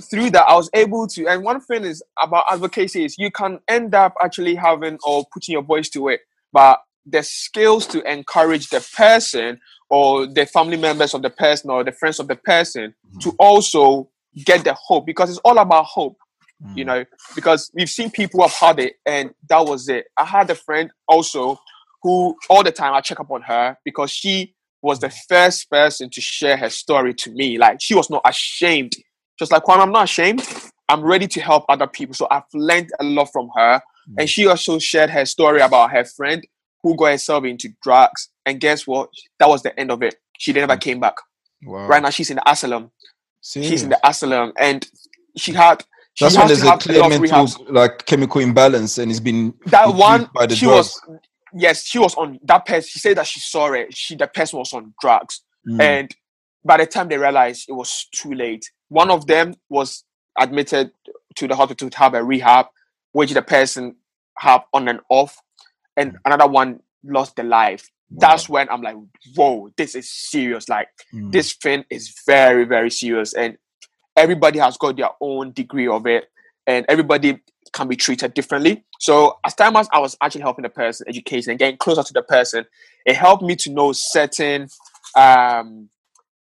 through that, I was able to. And one thing is about advocacy is you can end up actually having or putting your voice to it, but the skills to encourage the person or the family members of the person or the friends of the person mm-hmm. to also get the hope because it's all about hope mm. you know, because we've seen people have had it and that was it. I had a friend also who all the time I check up on her because she was the mm. first person to share her story to me. Like she was not ashamed. Just like Kwame, I'm not ashamed. I'm ready to help other people. So I've learned a lot from her. And she also shared her story about her friend who got herself into drugs. And guess what? That was the end of it. She never came back. Wow. Right now she's in the asylum. She's in the asylum and she had she That's when there's a clear mental like chemical imbalance and it's been that one by the she drugs. was yes she was on that person she said that she saw it she the person was on drugs Mm. and by the time they realized it was too late one of them was admitted to the hospital to have a rehab which the person had on and off and another one lost their life. That's when i'm like whoa this is serious. Like Mm. this thing is very very serious and everybody has got their own degree of it and everybody can be treated differently. So as time as i was actually helping the person education and getting closer to the person it helped me to know certain um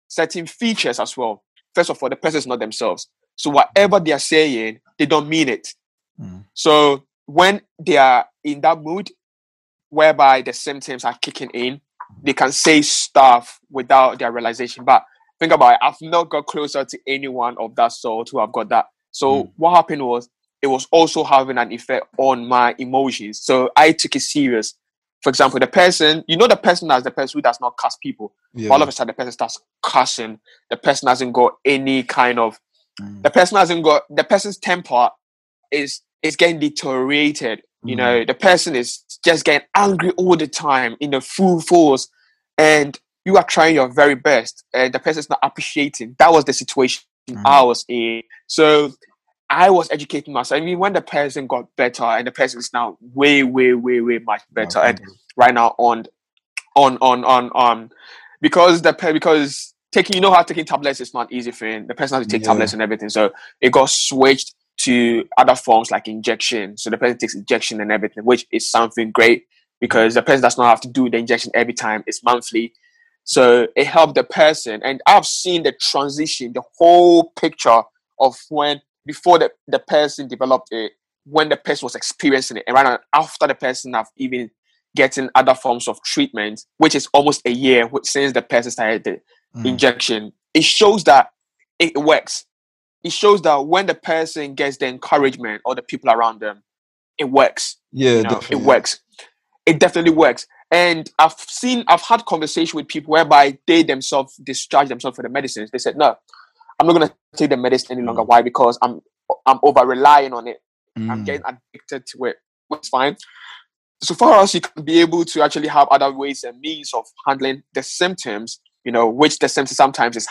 certain features as well first of all the person is not themselves so whatever they are saying they don't mean it Mm. so when they are in that mood whereby the symptoms are kicking in they can say stuff without their realization. But think about it, I've not got closer to anyone of that sort who have got that. So Mm. what happened was it was also having an effect on my emotions. So I took it serious. For example, the person, you know, the person that's the person who does not cuss people. yeah. All of a sudden, the person starts cussing. The person hasn't got any kind of. Mm. The person hasn't got. The person's temper is is getting deteriorated. You Mm. know, the person is just getting angry all the time in the full force, and you are trying your very best, and the person's not appreciating. That was the situation Mm. I was in. So I was educating myself. I mean, when the person got better, and the person is now way, way, way, way much better, and right now on, on, on, on, on, because the because taking you know how taking tablets is not easy thing. The person has to take Yeah. tablets and everything, so it got switched to other forms like injection. So the person takes injection and everything, which is something great because the person does not have to do the injection every time. It's monthly. So it helped the person. And I've seen the transition, the whole picture of when before the, the person developed it, when the person was experiencing it, and right after the person have even getting other forms of treatment, which is almost a year since the person started the Mm. injection. It shows that it works. It shows that when the person gets the encouragement or the people around them, it works yeah, you know, definitely. it works. It definitely works. And I've seen, I've had conversation with people whereby they themselves discharge themselves for the medicines. They said, "No, I'm not going to take the medicine any longer. Why? Because I'm, I'm over relying on it. I'm Mm. getting addicted to it. Is fine. So far as you can be able to actually have other ways and means of handling the symptoms, you know, which the symptoms sometimes is,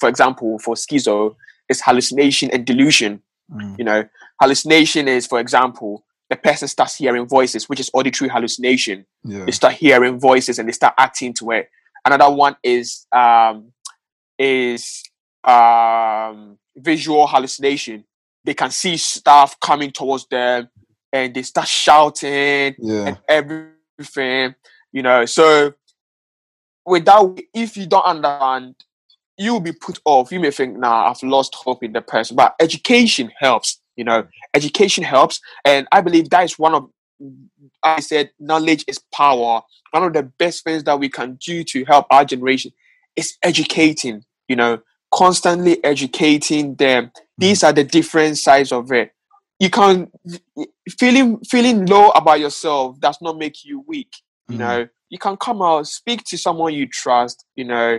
for example, for schizo, is hallucination and delusion. Mm. You know, hallucination is, for example, the person starts hearing voices, which is auditory hallucination. yeah. They start hearing voices and they start acting to it. Another one is um, is um, visual hallucination. They can see stuff coming towards them, and they start shouting yeah. and everything. You know, so without if you don't understand, you will be put off. You may think, "Nah, I've lost hope in the person." But education helps. You know, education helps, and I believe that is one of I said, knowledge is power. One of the best things that we can do to help our generation is educating, you know, constantly educating them. These are the different sides of it. You can feeling feeling low about yourself does not make you weak. You Mhm. know, you can come out, speak to someone you trust, you know,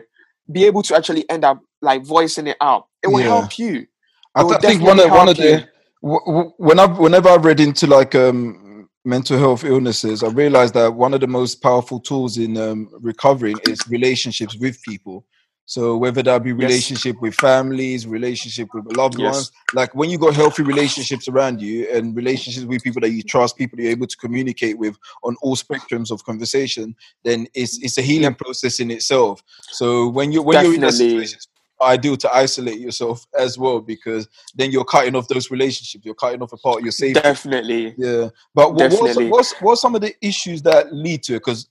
be able to actually end up like voicing it out. It will Yeah. help you. I It will th- think one of one of the when I whenever I read into like um, mental health illnesses, I realized that one of the most powerful tools in um, recovering is relationships with people. So whether that be Yes. relationship with families, relationship with loved Yes. ones, like when you got healthy relationships around you and relationships with people that you trust, people you're able to communicate with on all spectrums of conversation, then it's it's a healing mm. process in itself. So when you when you're in that situation, ideal to isolate yourself as well because then you're cutting off those relationships. You're cutting off a part of your safety. Definitely. Yeah, but what, what's, Definitely. what's what's some of the issues that lead to it? Because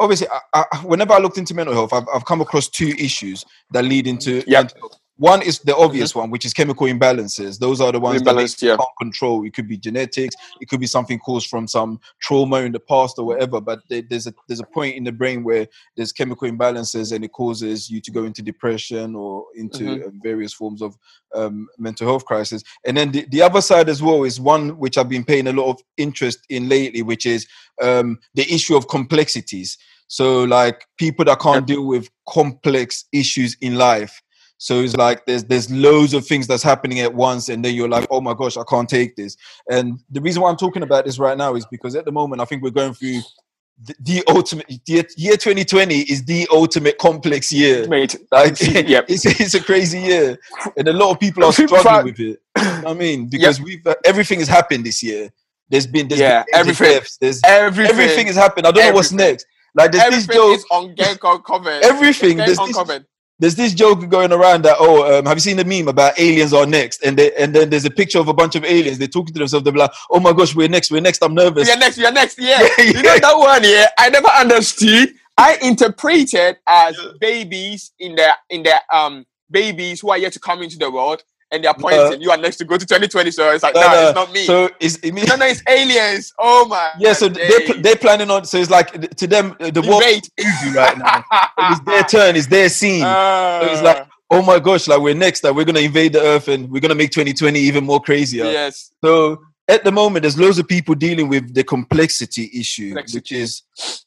obviously, I, I, whenever I looked into mental health, I've, I've come across two issues that lead into Yep. mental health. One is the obvious one, which is chemical imbalances. Those are the ones that yeah. can't control. It could be genetics. It could be something caused from some trauma in the past or whatever. But there's a there's a point in the brain where there's chemical imbalances and it causes you to go into depression or into Mhm. uh, various forms of um, mental health crisis. And then the, the other side as well is one which I've been paying a lot of interest in lately, which is um, the issue of complexities. So like people that can't deal with complex issues in life. So it's like there's there's loads of things that's happening at once, and then you're like, oh my gosh, I can't take this. And the reason why I'm talking about this right now is because at the moment I think we're going through the, the ultimate year, year 2020 is the ultimate complex year. Mate, Like Yep. it's it's a crazy year, and a lot of people are People struggling are- with it. You know I mean, because we've uh, everything has happened this year. There's been there's Yeah, been everything. deaths, There's everything, everything has happened. I don't know what's next. Like there's this everything joke. is on gang uncovered. Everything. There's this. There's this joke going around that oh um, have you seen the meme about aliens are next and they, and then there's a picture of a bunch of aliens they're talking to themselves they're like oh my gosh we're next we're next i'm nervous We are next. We are next. Yeah. Yeah, You know that one? Yeah. I never understood. I interpreted as babies in their in the um babies who are yet to come into the world, and they are pointing. you are next to go to 2020. So it's like, No, no. it's not me. so it's it means no, no, it's aliens. Oh my. yeah so they're, they're planning on so it's like to them uh, the world Debate. is right now it's their turn it's their scene So it's like, oh my gosh like we're next like we're gonna invade the earth and we're gonna make 2020 even more crazier yes. so at the moment there's loads of people dealing with the complexity issue which is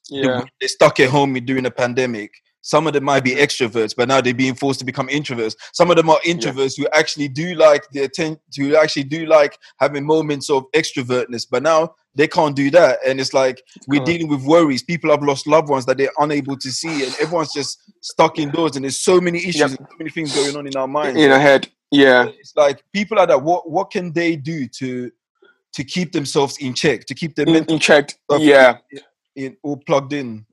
Yeah. they're stuck at home during the pandemic. Some of them might be extroverts, but now they're being forced to become introverts. Some of them are introverts who actually do like the attention, who actually do like having moments of extrovertness, but now they can't do that. And it's like we're dealing with worries. People have lost loved ones that they're unable to see, and everyone's just stuck indoors. And there's so many issues, Yep. and so many things going on in our minds. In our head. Yeah. It's like people like that. What what can they do to to keep themselves in check, to keep their In, mental in stuff Yeah. in, all plugged in?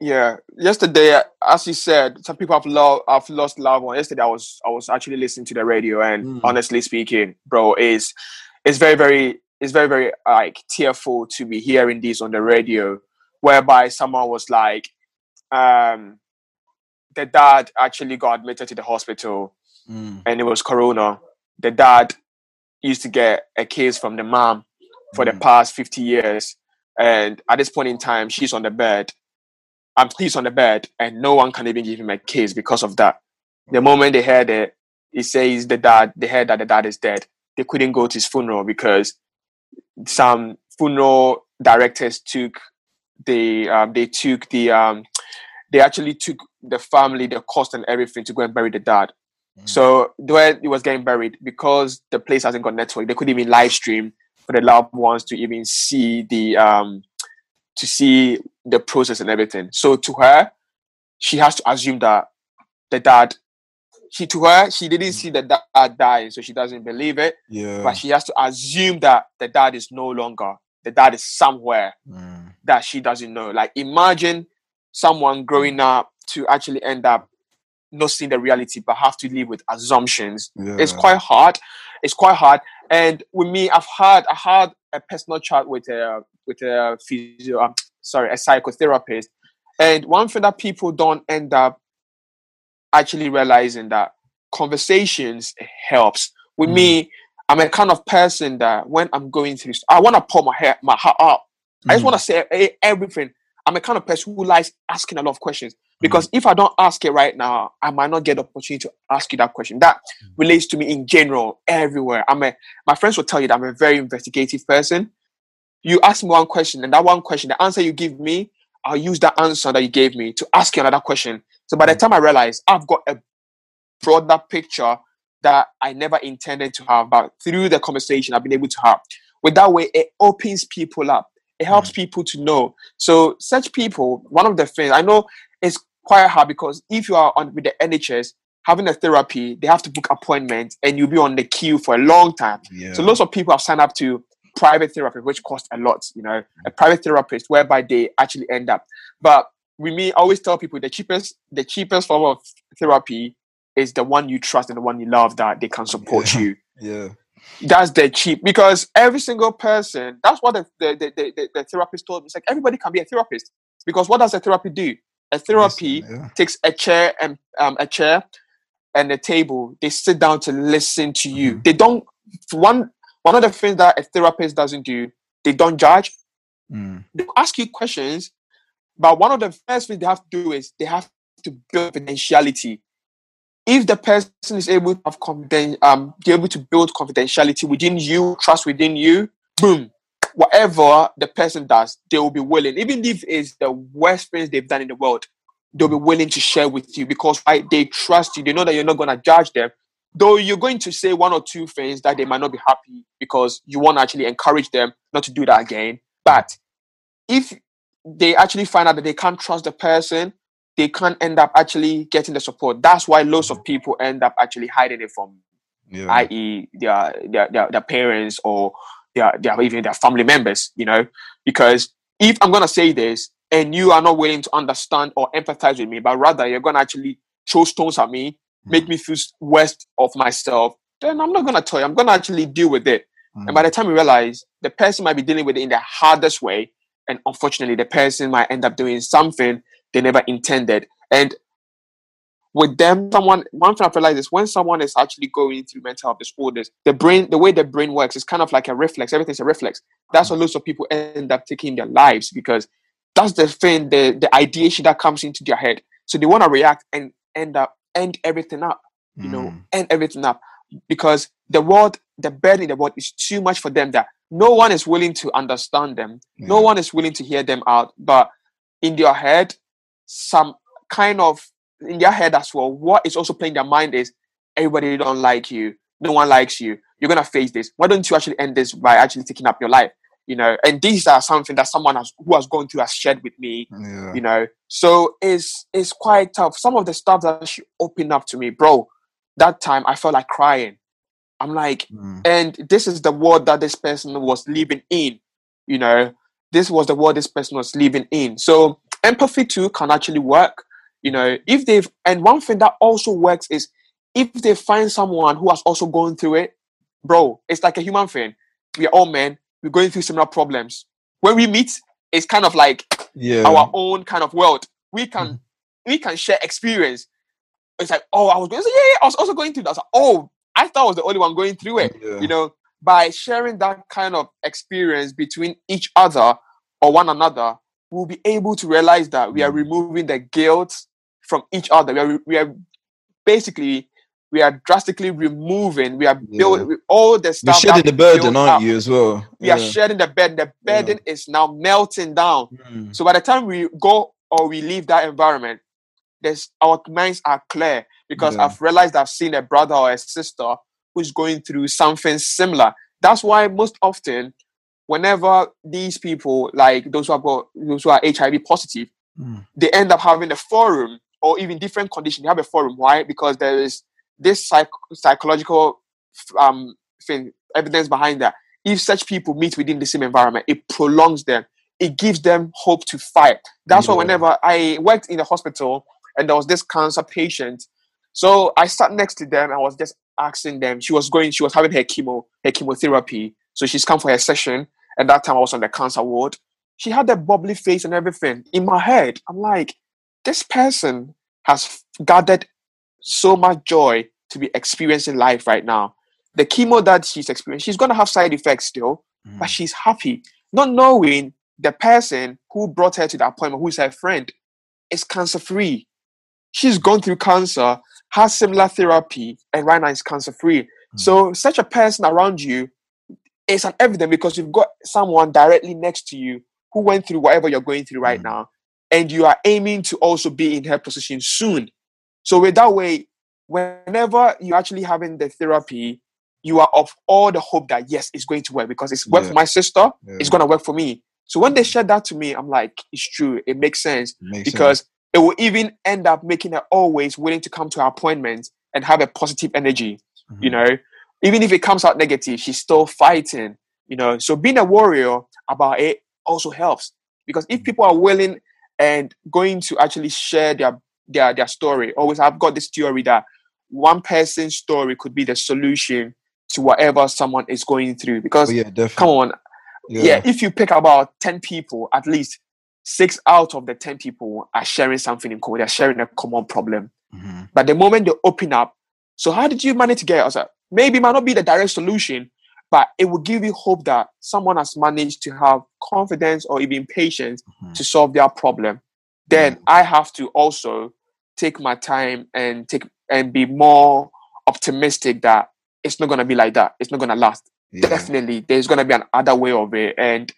Yeah, yesterday, as you said, some people have lost have lost loved one. Yesterday, I was I was actually listening to the radio, and Mm. honestly speaking, bro, is it's very very it's very very like tearful to be hearing this on the radio, whereby someone was like, um, the dad actually got admitted to the hospital, Mm. and it was corona. The dad used to get a case from the mom for the Mm. past 50 years. And at this point in time, she's on the bed. I'm he's on the bed, and no one can even give him a kiss because of that. The moment they heard it, he says the dad, they heard that the dad is dead. They couldn't go to his funeral because some funeral directors took the um, they took the um, they actually took the family, the cost and everything to go and bury the dad. So when it was getting buried, because the place hasn't got network, they couldn't even live stream for the loved ones to even see the um to see the process and everything. So to her, she has to assume that the dad she to her she didn't see the dad dying, so she doesn't believe it. Yeah. But she has to assume that the dad is no longer the dad is somewhere Mm. that she doesn't know. Like imagine someone growing up to actually end up not seeing the reality but have to live with assumptions. It's quite hard. It's quite hard. And with me, I've had I had a personal chat with a with a physio, um, sorry, a psychotherapist. And one thing that people don't end up actually realizing that conversations helps. With Mm. me, I'm a kind of person that when I'm going through, I want to pour my hair, my heart out. I just Mm. want to say everything. I'm a kind of person who likes asking a lot of questions because Mm. if I don't ask it right now, I might not get the opportunity to ask you that question. That Mm. relates to me in general, everywhere. I'm a my friends will tell you that I'm a very investigative person. You ask me one question, and that one question, the answer you give me, I'll use that answer that you gave me to ask you another question. So by the Mm. time I realize I've got a broader picture that I never intended to have, but through the conversation I've been able to have. With that way, it opens people up. It helps people to know. So such people, one of the things I know is quite hard because if you are on with the NHS having a therapy, they have to book appointments and you'll be on the queue for a long time. Yeah. So lots of people have signed up to private therapy, which costs a lot, you know, a private therapist whereby they actually end up. But with me, always tell people the cheapest, the cheapest form of therapy is the one you trust and the one you love that they can support Yeah. you. yeah. That's the cheap because every single person, that's what the, the, the, the, the- the therapist told me. It's like everybody can be a therapist. Because what does a therapy do? A therapy Listen, yeah. takes a chair and um, a chair and a table. They sit down to listen to you. Mhm. They don't one one of the things that a therapist doesn't do, they don't judge. Mm. They ask you questions, but one of the first things they have to do is they have to build confidentiality. If the person is able to have confident, um, be able to build confidentiality within you, trust within you, boom, whatever the person does, they will be willing, even if it's the worst things they've done in the world, they'll be willing to share with you because right, they trust you. They know that you're not going to judge them. Though you're going to say one or two things that they might not be happy because you want to actually encourage them not to do that again. But if they actually find out that they can't trust the person, they can't end up actually getting the support. That's why lots of mm-hmm. people end up actually hiding it from Yeah. i.e., their, their their their parents or their, their even their family members, you know, because if I'm gonna say this and you are not willing to understand or empathize with me, but rather you're gonna actually throw stones at me, make mm. me feel worse of myself, then I'm not gonna tell you. I'm gonna actually deal with it. And by the mm. time you realize the person might be dealing with it in the hardest way, and unfortunately, the person might end up doing something they never intended. And with them, someone one thing I've realized is when someone is actually going through mental health disorders, the brain, the way the brain works is kind of like a reflex. Everything's a reflex. That's mm. why lots of people end up taking their lives because that's the thing, the the ideation that comes into their head. So they want to react and end up end everything up you know, Mm. end everything up because the world, the burden in the world is too much for them that no one is willing to understand them. No one is willing to hear them out. But in their head, some kind of in their head as well, what is also playing their mind is everybody don't like you. No one likes you. You're gonna face this. Why don't you actually end this by actually taking up your life? You know, and these are something that someone has who has gone through has shared with me Yeah. you know. So it's it's quite tough. Some of the stuff that she opened up to me bro that time i felt like crying. I'm like Mm. and this is the world that this person was living in you know. This was the world this person was living in. So empathy too can actually work you know. If they've and one thing that also works is if they find someone who has also gone through it bro it's like a human thing. We are all men we're going through similar problems when we meet it's kind of like Yeah. our own kind of world. We can Mhm. we can share experience. It's like, oh, I was going, so yeah, yeah, I was also going through that. I like, oh, I thought I was the only one going through it. yeah. You know, by sharing that kind of experience between each other or one another, we'll be able to realize that we are Mm. removing the guilt from each other. We are we are basically we are drastically removing. We are building all the You're stuff. that shedding the burden, aren't up. you, as well? We are shedding the burden. The burden is now melting down. Mm. So by the time we go or we leave that environment, there's our minds are clear because Yeah. I've realized I've seen a brother or a sister who's going through something similar. That's why most often, whenever these people, like those who have got those who are HIV positive, Mm. they end up having a forum or even different condition. They have a forum. Why? Because there is this psych- psychological um thing, evidence behind that. If such people meet within the same environment, it prolongs them. It gives them hope to fight. That's why whenever I worked in the hospital and there was this cancer patient, so I sat next to them. I was just asking them. She was going. She was having her chemo, her chemotherapy. So she's come for her session. And that time I was on the cancer ward. She had that bubbly face and everything. In my head, I'm like, this person has gathered so much joy to be experiencing life right now. the chemo that she's experiencing, she's gonna have side effects still, Mm. but she's happy, not knowing the person who brought her to the appointment, who is her friend, is cancer free. She's gone through cancer, has similar therapy, and right now is cancer free. So such a person around you is an evidence because you've got someone directly next to you who went through whatever you're going through right Mm. now, and you are aiming to also be in her position soon. So with that way, whenever you're actually having the therapy, you are of all the hope that yes, it's going to work because it's worked Yeah. for my sister, Yeah. it's gonna work for me. So when they shared that to me, I'm like, it's true, it makes sense Makes because sense. it will even end up making her always willing to come to her appointments and have a positive energy you Mhm. know even if it comes out negative she's still fighting you know so being a warrior about it also helps because if people are willing and going to actually share their their their story always i've got this theory that one person's story could be the solution to whatever someone is going through because Oh, yeah, come on yeah. if you pick about 10 people at least six out of the 10 people are sharing something in common they're sharing a common problem Mhm. but the moment they open up, so how did you manage to get was like, maybe it might not be the direct solution, but it will give you hope that someone has managed to have confidence or even patience Mhm. to solve their problem. Then I have to also take my time and take and be more optimistic that it's not gonna be like that. It's not gonna last. Yeah. Definitely, there's gonna be another way of it, and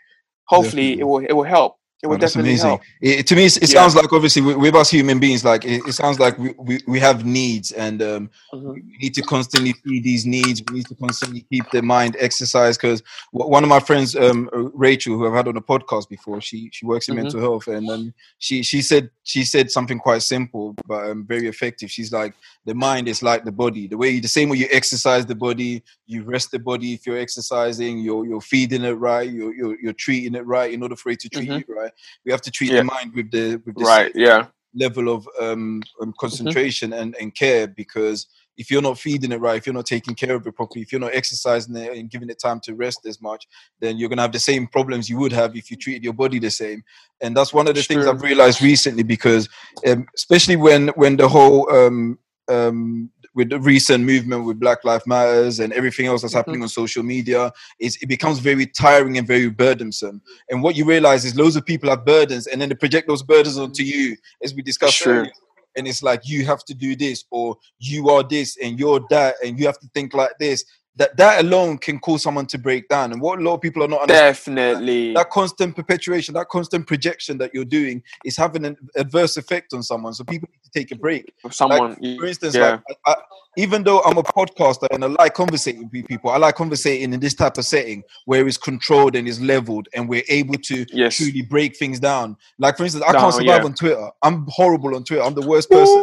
hopefully Definitely. it will it will help. It will Oh, that's definitely amazing. help. It, to me, it's- it Yeah. sounds like obviously with, with us human beings, like it, it sounds like we, we, we have needs and um, Mhm. we need to constantly feed these needs. We need to constantly keep the mind exercised. Because one of my friends, um, Rachel, who I've had on the podcast before, she she works in Mhm. mental health, and um, she she said she said something quite simple but um, very effective. She's like, the mind is like the body. The way you, the same way you exercise the body, you rest the body. If you're exercising, you're you're feeding it right. You're you're, you're treating it right. In order for it to treat Mhm. you right, we have to treat Yeah. the mind with the with the Right? Yeah. level of um, Mm-hmm. um, concentration and, and care because if you're not feeding it right, if you're not taking care of it properly, if you're not exercising it and giving it time to rest as much, then you're gonna have the same problems you would have if you treated your body the same. And that's one of the things I've realized recently because, um, especially when when the whole um, um, with the recent movement with Black Lives Matters and everything else that's Mhm. happening on social media, is it becomes very tiring and very burdensome. And what you realize is loads of people have burdens, and then they project those burdens onto you, as we discussed Sure. earlier. And it's like you have to do this, or you are this, and you're that, and you have to think like this. That that alone can cause someone to break down. And what a lot of people are not Definitely. that constant perpetuation, that constant projection that you're doing is having an adverse effect on someone. So people need to take a break. Someone. For instance, yeah. like I, I, even though I'm a podcaster and I like conversating with people, I like conversating in this type of setting where it's controlled and it's leveled, and we're able to yes. truly break things down. Like for instance, I Down, can't survive yeah. on Twitter. I'm horrible on Twitter. I'm the worst person.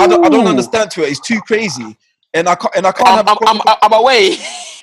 I don't, I don't understand Twitter. It's too crazy, and I can't and I can't I'm, have. a I'm, proper- I'm, I'm away.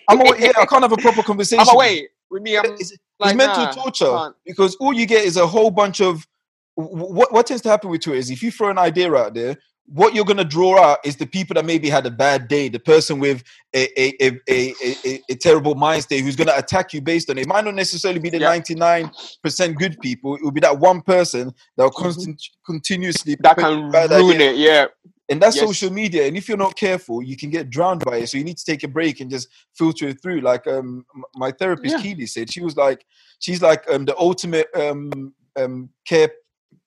I'm away- yeah, I can't have a proper conversation. I'm away. With me, I'm It's, it's like, mental nah, torture because all you get is a whole bunch of what what tends to happen with Twitter is if you throw an idea out there, what you're gonna draw out is the people that maybe had a bad day, the person with a a a, a, a, terrible mind state who's gonna attack you based on it. It might not necessarily be the Yeah. 99 percent good people. It will be that one person that will Mhm. constant, continuously that can ruin ideas. it. Yeah. And that's Yes. social media. And if you're not careful, you can get drowned by it. So you need to take a break and just filter it through. Like um, my therapist Yeah. Keely said, she was like, she's like um, the ultimate um, um, care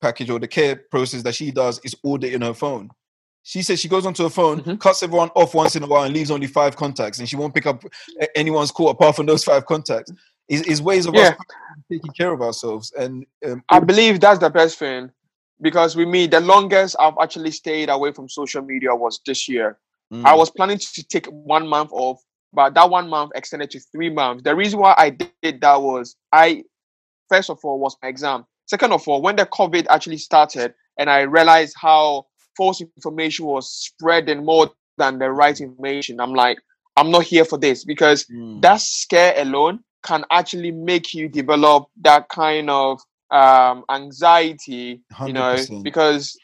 package or the care process that she does is order in her phone. She says she goes onto her phone, Mhm. cuts everyone off once in a while, and leaves only five contacts, and she won't pick up anyone's call apart from those five contacts. Is, is ways of Yeah. us taking care of ourselves and um, I believe that's the best thing because with me, the longest I've actually stayed away from social media was this year. mm, I was planning to take one month off, but that one month extended to three months. The reason why I did that was I, first of all, was my exam. Second of all, when the COVID actually started, and I realized how false information was spreading more than the right information, I'm like, I'm not here for this because mm, that scare alone can actually make you develop that kind of um anxiety you know because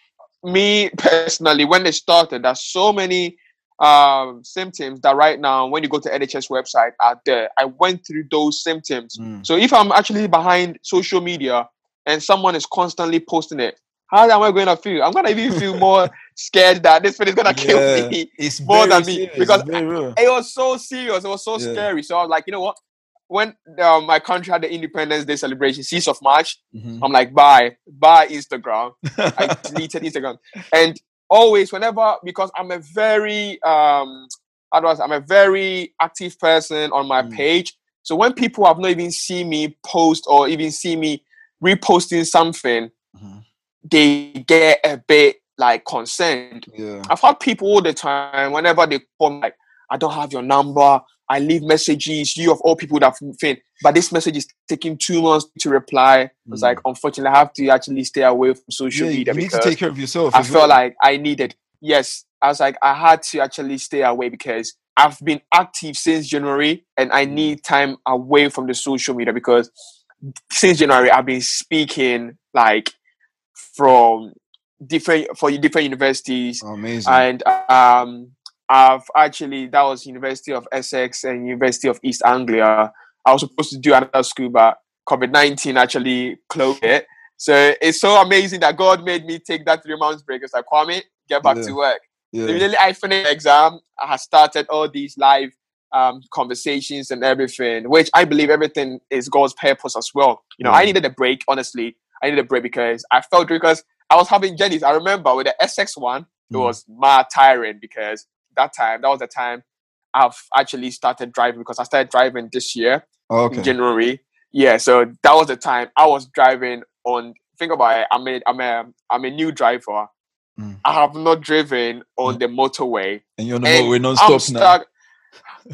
me personally when they started there's so many um symptoms that right now when you go to nhs website are there i went through those symptoms mm, so if i'm actually behind social media and someone is constantly posting it how am i going to feel i'm going to even feel more scared that this thing is gonna Yeah, kill me it's more than me serious, because it was so serious. It was so Yeah. scary. So I was like, you know what? When uh, my country had the Independence Day celebration, 6th of March, Mhm. I'm like, bye, bye Instagram. I deleted Instagram. And always, whenever, because I'm a very, um, how do I say, I'm a very active person on my Mm. page. So when people have not even seen me post or even see me reposting something, Mhm. they get a bit like concerned. yeah. I've had people all the time, whenever they call me, like, I don't have your number. I leave messages. You of all people that think, but this message is taking two months to reply. It's Mm. like, unfortunately, I have to actually stay away from social Yeah, you media need to take care of yourself. I felt well. like I needed. Yes, I was like, I had to actually stay away because I've been active since January and I Mm. need time away from the social media because since January I've been speaking like from different for different universities amazing. and um I've actually that was University of Essex and University of East Anglia. I was supposed to do another school, but COVID nineteen actually closed it. So it's so amazing that God made me take that three months break. It's like Kwame, get back Yeah. to work. yeah. Immediately I finished the exam, I had started all these live um, conversations and everything, which I believe everything is God's purpose as well. You know, I needed a break, honestly. I needed a break because I felt because I was having journeys. I remember with the Essex one, it Mm. was mad tiring because that time, that was the time I've actually started driving because I started driving this year okay. in January. Yeah, so that was the time I was driving on. Think about it. I'm a, I'm a, I'm a new driver. Mm. I have not driven on the motorway. And you're on the And motorway I'm non-stop now. stuck.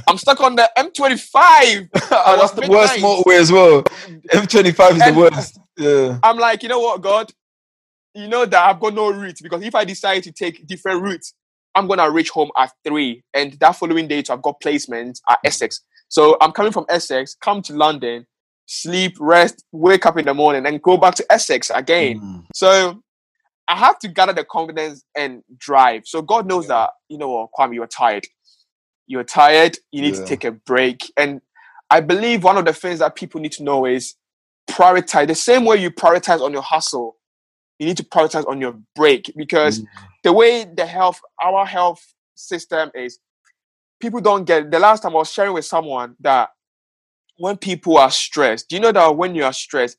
I'm stuck on the M25. Oh, that's the worst motorway as well. M25 is the worst. Yeah. I'm like, you know what, God? You know that I've got no route because if I decide to take different routes, I'm gonna reach home at three, and that following day, so I've got placements at Essex. So I'm coming from Essex, come to London, sleep, rest, wake up in the morning, and go back to Essex again. Mm. So I have to gather the confidence and drive. So God knows Yeah. that, you know what, Kwame, you're tired. You're tired. You need Yeah. to take a break. And I believe one of the things that people need to know is prioritize. The same way you prioritize on your hustle, you need to prioritize on your break because Mm. the way the health, our health system is, people don't get. The last time I was sharing with someone that when people are stressed, do you know that when you are stressed,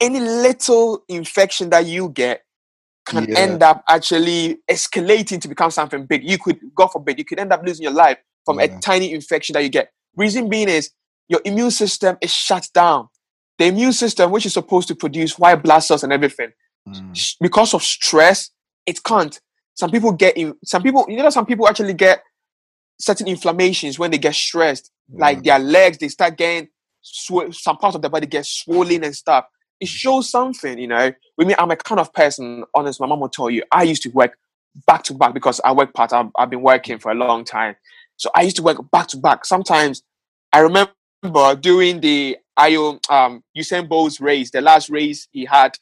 any little infection that you get can Yeah. end up actually escalating to become something big. You could, God forbid, you could end up losing your life from Yeah. a tiny infection that you get. Reason being is your immune system is shut down. The immune system, which is supposed to produce white blood cells and everything, Mm. because of stress, it can't. Some people get in, some people, you know, some people actually get certain inflammations when they get stressed. Like their legs, they start getting sw- some parts of the body get swollen and stuff. It shows something, you know. With me, I'm a kind of person, honest, my mom will tell you, I used to work back to back because I work part, I've, I've been working for a long time. So I used to work back to back. Sometimes I remember doing the IO um Usain Bolt's race, the last race he had,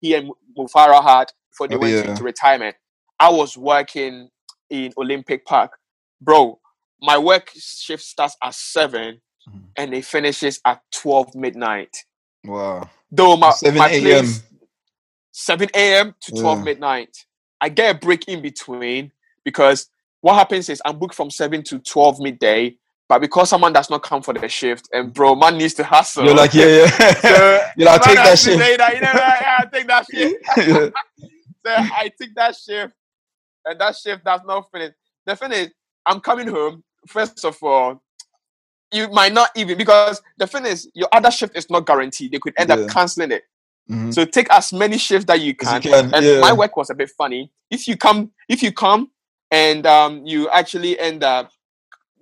he and Mo Farah had before they Oh, went yeah. into retirement. I was working in Olympic Park. Bro, my work shift starts at seven Mhm. and it finishes at 12 midnight. Wow. Though my, 7 my a.m.. place 7 a.m. to 12 Yeah. midnight. I get a break in between because what happens is I'm booked from 7 to 12 midday, but because someone does not come for the shift and bro, man needs to hustle. You're like, yeah, yeah. So, You're like, take that to that, you know, like, yeah, take that. Yeah. So I took that shift, and that shift does not finish. The thing is, I'm coming home. First of all, you might not even because the thing is, your other shift is not guaranteed. They could end Yeah. up canceling it. Mhm. So take as many shifts that you can. you can, And yeah. my work was a bit funny. If you come, if you come, and um, you actually end up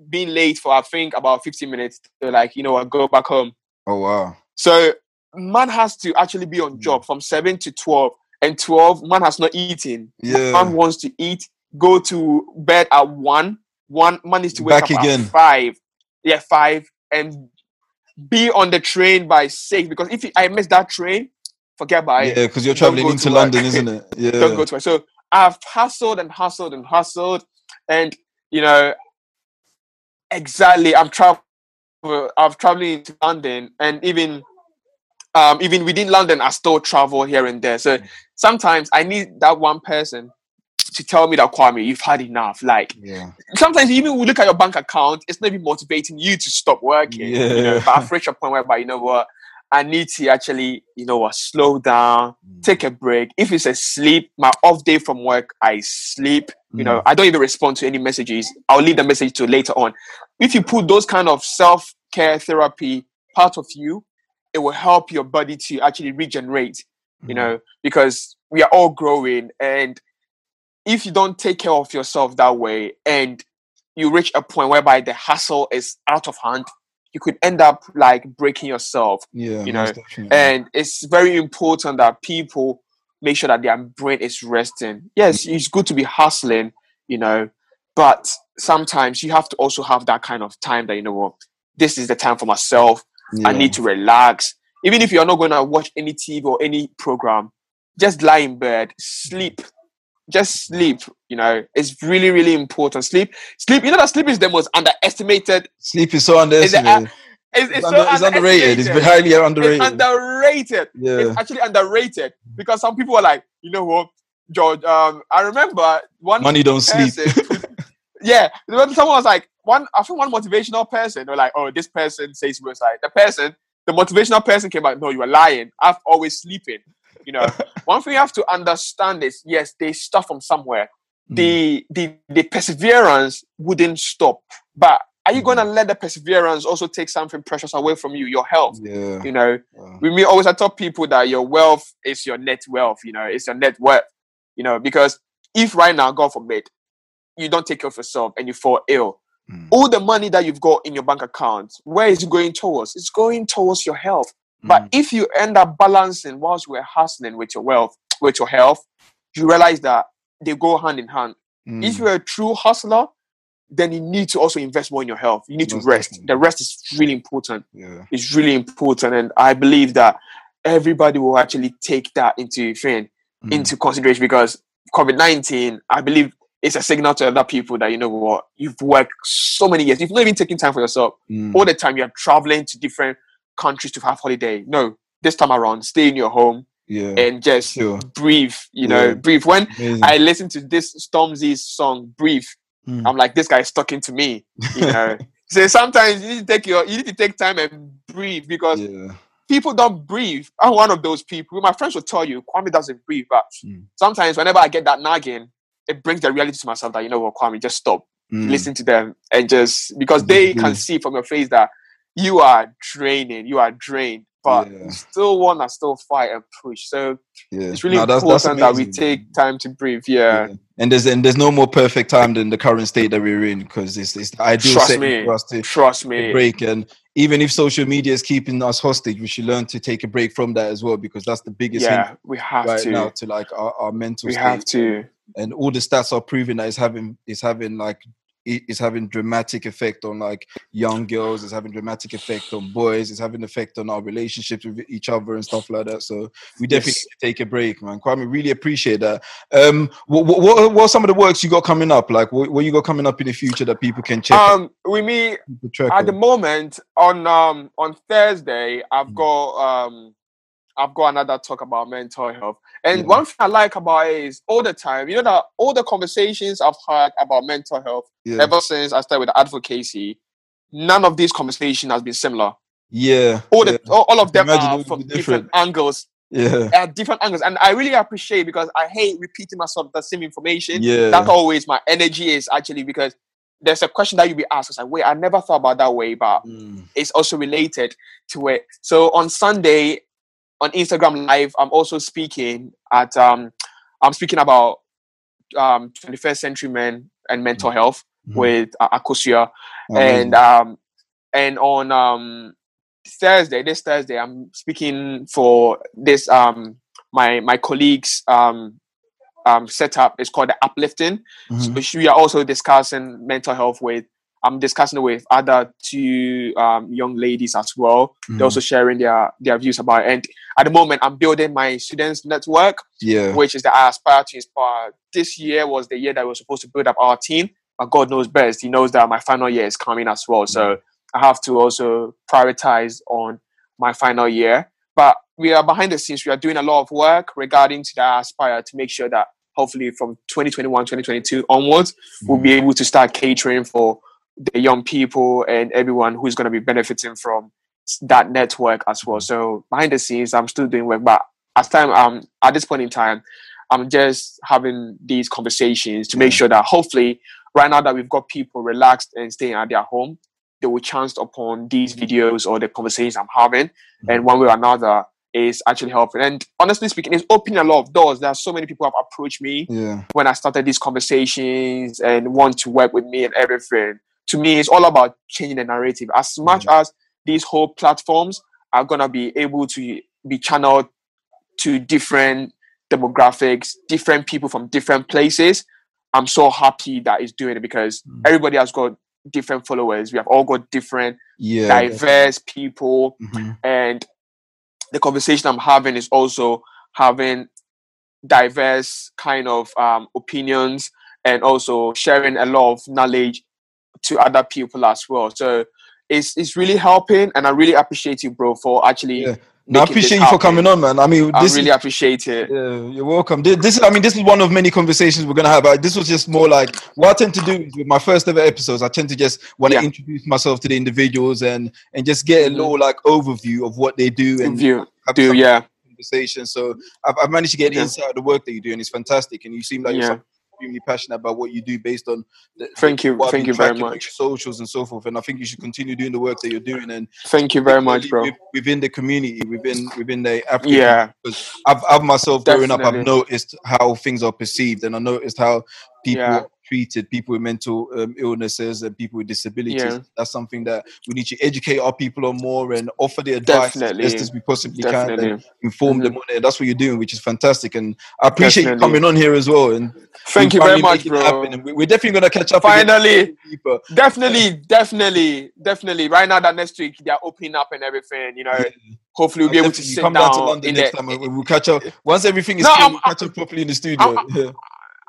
being late for I think about 15 minutes, they're like, you know what, go back home. Oh wow. So man has to actually be on hmm. job from seven to twelve, and twelve man has not eaten. Yeah. Man wants to eat, go to bed at one. One man needs to wake Back up again. at five. Yeah, five, and be on the train by six. Because if I miss that train, forget about it. Yeah, because you're traveling into to work. London, isn't it? Yeah. Don't go to work. So I've hustled and hustled and hustled, and you know, exactly. I'm travel. I've traveling to London, and even um, even within London, I still travel here and there. So sometimes I need that one person to tell me that Kwame, you've had enough. Like Yeah. sometimes even look at your bank account, it's not even motivating you to stop working. You know, Yeah. but I've reached a point whereby you know what, I need to actually, you know slow down, mm. take a break. If it's a sleep, my off day from work, I sleep. You know, mm. I don't even respond to any messages. I'll leave the message to later on. If you put those kind of self care therapy part of you, it will help your body to actually regenerate. You mm. know, because we are all growing, and if you don't take care of yourself that way, and you reach a point whereby the hustle is out of hand, you could end up like breaking yourself Yeah. you know, and it's very important that people make sure that their brain is resting. Yes, mm-hmm. it's good to be hustling, you know, but sometimes you have to also have that kind of time that you know what this is the time for myself. I need to relax. Even if you're not going to watch any TV or any program, just lie in bed, sleep. Just sleep, you know, it's really, really important. Sleep, sleep. You know that sleep is the most underestimated. Sleep is so underestimated. It's, It's, it's, under- so it's underrated. It's highly It's underrated. underrated yeah. it's actually underrated because some people are like, you know what, George. Um, I remember one Money don't sleep. yeah, when someone was like, one. I think one motivational person. They're like, oh, this person says suicide. The person, the motivational person came out. No, you are lying. I've always sleeping. You know, one thing you have to understand is yes, they start from somewhere. Mm. The the the perseverance wouldn't stop, but. Are you going to let the perseverance also take something precious away from you, your health? Yeah. You know, we always I tell people that your wealth is your net wealth, you know, it's your net worth, you know, because if right now, God forbid, you don't take care of yourself and you fall ill, Mm. all the money that you've got in your bank account, where is it going towards? It's going towards your health. But Mm. if you end up balancing whilst we're hustling with your wealth, with your health, you realize that they go hand in hand. If Mm. you're a true hustler, then you need to also invest more in your health. You need to rest. definitely. The rest is really important yeah. is really important and i believe that everybody will actually take that into Mm. into consideration because covid-19 i believe it's a signal to other people that you know what you've worked so many years you've not even taken time for yourself Mm. all the time you're traveling to different countries to have holiday no this time around stay in your home yeah. and just Sure. breathe you know Yeah. breathe when Amazing. i listen to this stormzy's song breathe Mm. i'm like this guy is talking to me you know so sometimes you need to take your you need to take time and breathe because yeah. people don't breathe. I'm one of those people. My friends will tell you Kwame doesn't breathe, but Mm. sometimes whenever I get that nagging, it brings the reality to myself that you know what, Kwame, just stop, Mm. listen to them, and just because they can see from your face that you are draining, you are drained, but Yeah. you still wanna still fight and push. So Yeah. it's really No, that's- that's important that we take time to breathe. Yeah, Yeah. And there's and there's no more perfect time than the current state that we're in because it's it's the ideal Trust me. for us to trust me. break. And even if social media is keeping us hostage, we should learn to take a break from that as well because that's the biggest Yeah, we have right to. now to like our, our mental we state. have to. and all the stats are proving that it's having it's having like it- it's having dramatic effect on like young girls it's having dramatic effect on boys it's having effect on our relationships with each other and stuff like that. So we definitely Yes. need to take a break man. Kwame really appreciate that. Um what, what, what are some of the works you got coming up? Like what, what you got coming up in the future that people can check Um, with me, people track at the moment on um on Thursday, I've Mm. got um I've got another talk about mental health. And Yeah. one thing I like about it is all the time, you know that all the conversations I've had about mental health yeah ever since I started with advocacy, none of these conversations has been similar. yeah All yeah, the all, all of them Imagine are from different different. angles. yeah At different angles. And I really appreciate because I hate repeating myself the same information yeah that's always my energy is actually because there's a question that you be asked. It's like, wait, I never thought about that way, but Mm, it's also related to it. So on Sunday on Instagram Live, I'm also speaking at um I'm speaking about um 21st century men and mental health mhm. with uh, Akosia Amazing. and um and on um Thursday, this Thursday, I'm speaking for this um my my colleagues um um setup. It's called the uplifting. Mhm. So we are also discussing mental health with. I'm discussing it with other two um, young ladies as well. Mhm. They're also sharing their their views about it. And at the moment, I'm building my students network, yeah which is that I Aspire to Inspire. This year was the year that we were supposed to build up our team, but God knows best. He knows that my final year is coming as well. So I have to also prioritize on my final year. But we are behind the scenes. We are doing a lot of work regarding to the Aspire to make sure that hopefully from 2021, 2022 onwards, we'll be able to start catering for the young people and everyone who's going to be benefiting from that network as well. So behind the scenes, I'm still doing work, but as time um at this point in time, I'm just having these conversations to make sure that hopefully right now that we've got people relaxed and staying at their home, they will chance upon these videos or the conversations I'm having, and one way or another is actually helping. And honestly speaking, it's opening a lot of doors. There are so many people have approached me Yeah. when I started these conversations and want to work with me and everything. To me, it's all about changing the narrative. As much as these whole platforms are gonna be able to be channeled to different demographics, different people from different places, I'm so happy that it's doing it because Mm. everybody has got different followers. We have all got different, Yeah. diverse people Mhm. and the conversation I'm having is also having diverse kind of um, opinions and also sharing a lot of knowledge to other people as well. So it's it's really helping, and I really appreciate you, bro, for actually. Yeah. No, I appreciate you for coming on, man. I mean, I this really is, appreciate it. Yeah, you're welcome. Thi- This is, I mean, this is one of many conversations we're gonna have. Uh, This was just more like what I tend to do with my first ever episodes. I tend to just want to Yeah. introduce myself to the individuals and and just get a Mhm. little like overview of what they do and View, do yeah, conversation. So I've, I've managed to get Yeah. insight of the work that you do, and it's fantastic. And you seem like you're Yeah. someone extremely passionate about what you do based on. The, Thank you, thank you very much. socials and so forth. And I think you should continue doing the work that you're doing and thank you very much, bro. within the community, within within the African Yeah, because I've, I've myself growing up, I've noticed how things are perceived, and I noticed how people Yeah. Treated, people with mental um, illnesses and people with disabilities. Yeah. That's something that we need to educate our people on more and offer the advice as best as we possibly can and definitely. inform them on it. That's what you're doing, which is fantastic, and I appreciate you coming on here as well. And Thank you very much, bro. we- we're definitely gonna catch up. Finally, definitely, definitely, definitely. Right now, that next week they're opening up and everything. You know, Yeah. hopefully we'll be able to sit come down to London in next the. time. We'll catch up once everything is No, clear. I'm- We'll catch up properly in the studio. Yeah.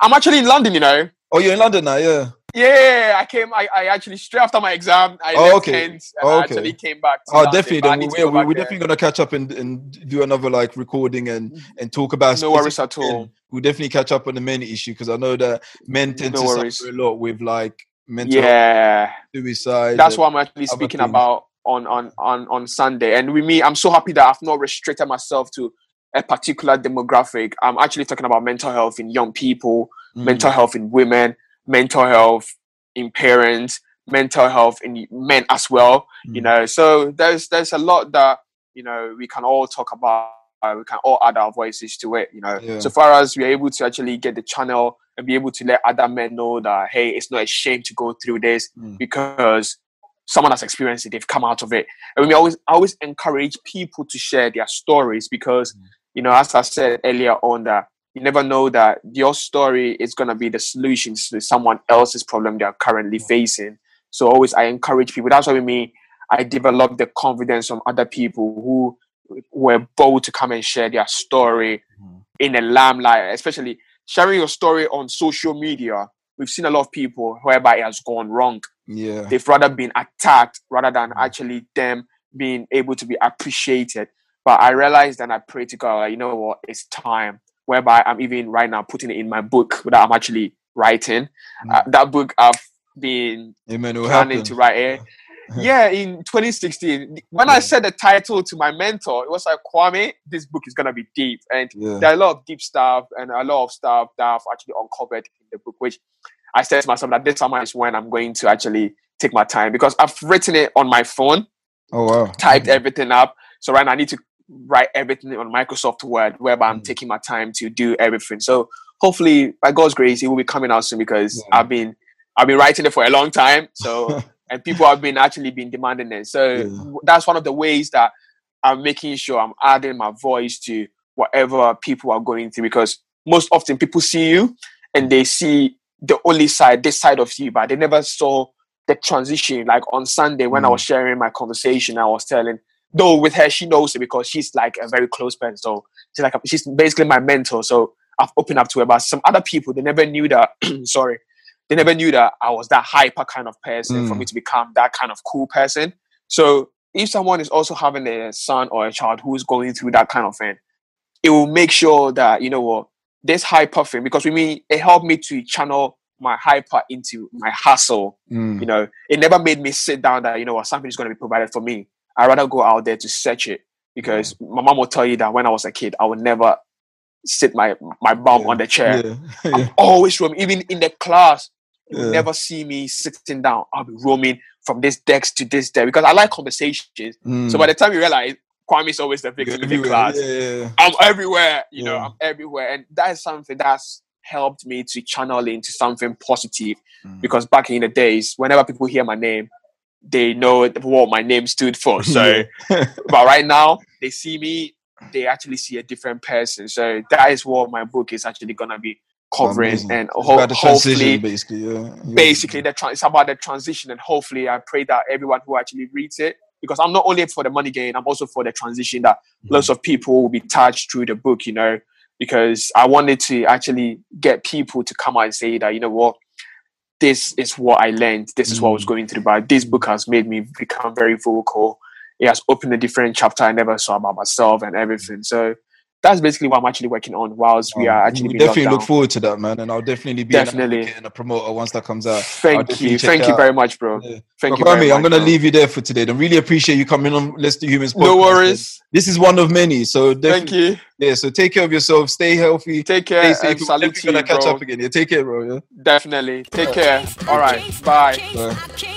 I'm actually in London. You know. Oh, you're in London now, yeah. Yeah, I came. I, I actually straight after my exam, I Oh, okay. Kent and Oh, I okay. actually came back. To Oh, London, definitely. We, to go we, back we're there. definitely gonna catch up and, and do another like recording and mm-hmm. and talk about. No worries at all. We'll definitely catch up on the men issue because I know that men mm-hmm. tend No to worries. suffer a lot with like mental Yeah, suicide. that's what I'm actually speaking things. about on on on on Sunday. And with me, I'm so happy that I've not restricted myself to a particular demographic. I'm actually talking about mental health in young people, Mm. mental health in women, mental health in parents, mental health in men as well. You Mm. know, so there's there's a lot that you know we can all talk about. We can all add our voices to it. You know, Yeah. so far as we're able to actually get the channel and be able to let other men know that hey, it's not a shame to go through this Mm. because someone has experienced it, they've come out of it. And we always always encourage people to share their stories because Mm. you know, as I said earlier on that you never know that your story is gonna be the solution to someone else's problem they are currently facing. So always I encourage people. That's why me, I developed the confidence from other people who were bold to come and share their story Mhm. in the limelight, especially sharing your story on social media. We've seen a lot of people whereby it has gone wrong Yeah. they've rather been attacked rather than Mm. actually them being able to be appreciated. But I realized and I pray to God, like, you know what, it's time. Whereby I'm even right now putting it in my book that I'm actually writing. Hmm. Uh, that book I've been Amen. Planning happen. to write it. Eh? yeah, in 2016. When I said the title to my mentor, it was like Kwame, this book is gonna be deep. And Yeah. there are a lot of deep stuff and a lot of stuff that I've actually uncovered in the book, which I said to myself that this summer is when I'm going to actually take my time because I've written it on my phone, Oh wow. typed mm. everything up. So right now I need to write everything on Microsoft Word, whereby I'm Mm. taking my time to do everything. So hopefully, by God's grace, it will be coming out soon because Yeah. I've been I've been writing it for a long time. So and people have been actually been demanding it. So Yeah. that's one of the ways that I'm making sure I'm adding my voice to whatever people are going through because most often people see you and they see the only side, this side of you, but they never saw the transition. Like on Sunday when I Mm. was sharing my conversation, I was telling though with her she knows it because she's like a very close friend. So she's like she's basically my mentor. So I've opened up to her. But some other people they never knew that sorry they never knew that I was that hyper kind of person for Mm. me to become that kind of cool person. So if someone is also having a son or a child who's going through that kind of thing, it will make sure that you know what this hyper thing because with me it helped me to channel my hyper into my hustle. Mm. You know, it never made me sit down that you know what something is going to be provided for me. I rather go out there to search it because my mom will tell you that when I was a kid, I would never sit my my bum Yeah. on the chair. Yeah. I'm always roaming, even in the class. You never see me sitting down. I'll be roaming from this desk to this desk because I like conversations. So Mm. by the time you realize Kwame is always the victim in the class. I'm everywhere. You know, I'm everywhere, and that is something that's helped me to channel into something positive. Mm. Because back in the days, whenever people hear my name, they know what my name stood for. So, but right now they see me, they actually see a different person. So that is what my book is actually gonna be covering, Amazing. and ho- hopefully basically. Yeah. Basically the tra- it's about the transition and hopefully i pray that everyone who actually reads it because i'm not only for the money gain i'm also for the transition that mm. lots of people will be touched through the book you know because i wanted to actually get people to come out and say that you know what this is what i learned. This is what i was Mm. going through. But this book has made me become very vocal. It has opened a different chapter i never saw about myself and everything. So that's basically what i'm actually working on whilst we are oh, actually we being locked definitely look down. forward to that, man. And I'll definitely be an Definitely. advocate and a promoter once that comes out. Thank you thank you out. very much bro Yeah. thank you But very I'm gonna bro. leave you there for today. I really appreciate you coming on Let's Do Humans podcast. No man. worries. This is one of many. So Thank you. yeah. So take care of yourself. Stay healthy. Take Stay care safe. and We're salute you, gonna catch bro. up again. Yeah. Take care, bro. Yeah. Definitely. Take care. All right. Bye. Bye. I can't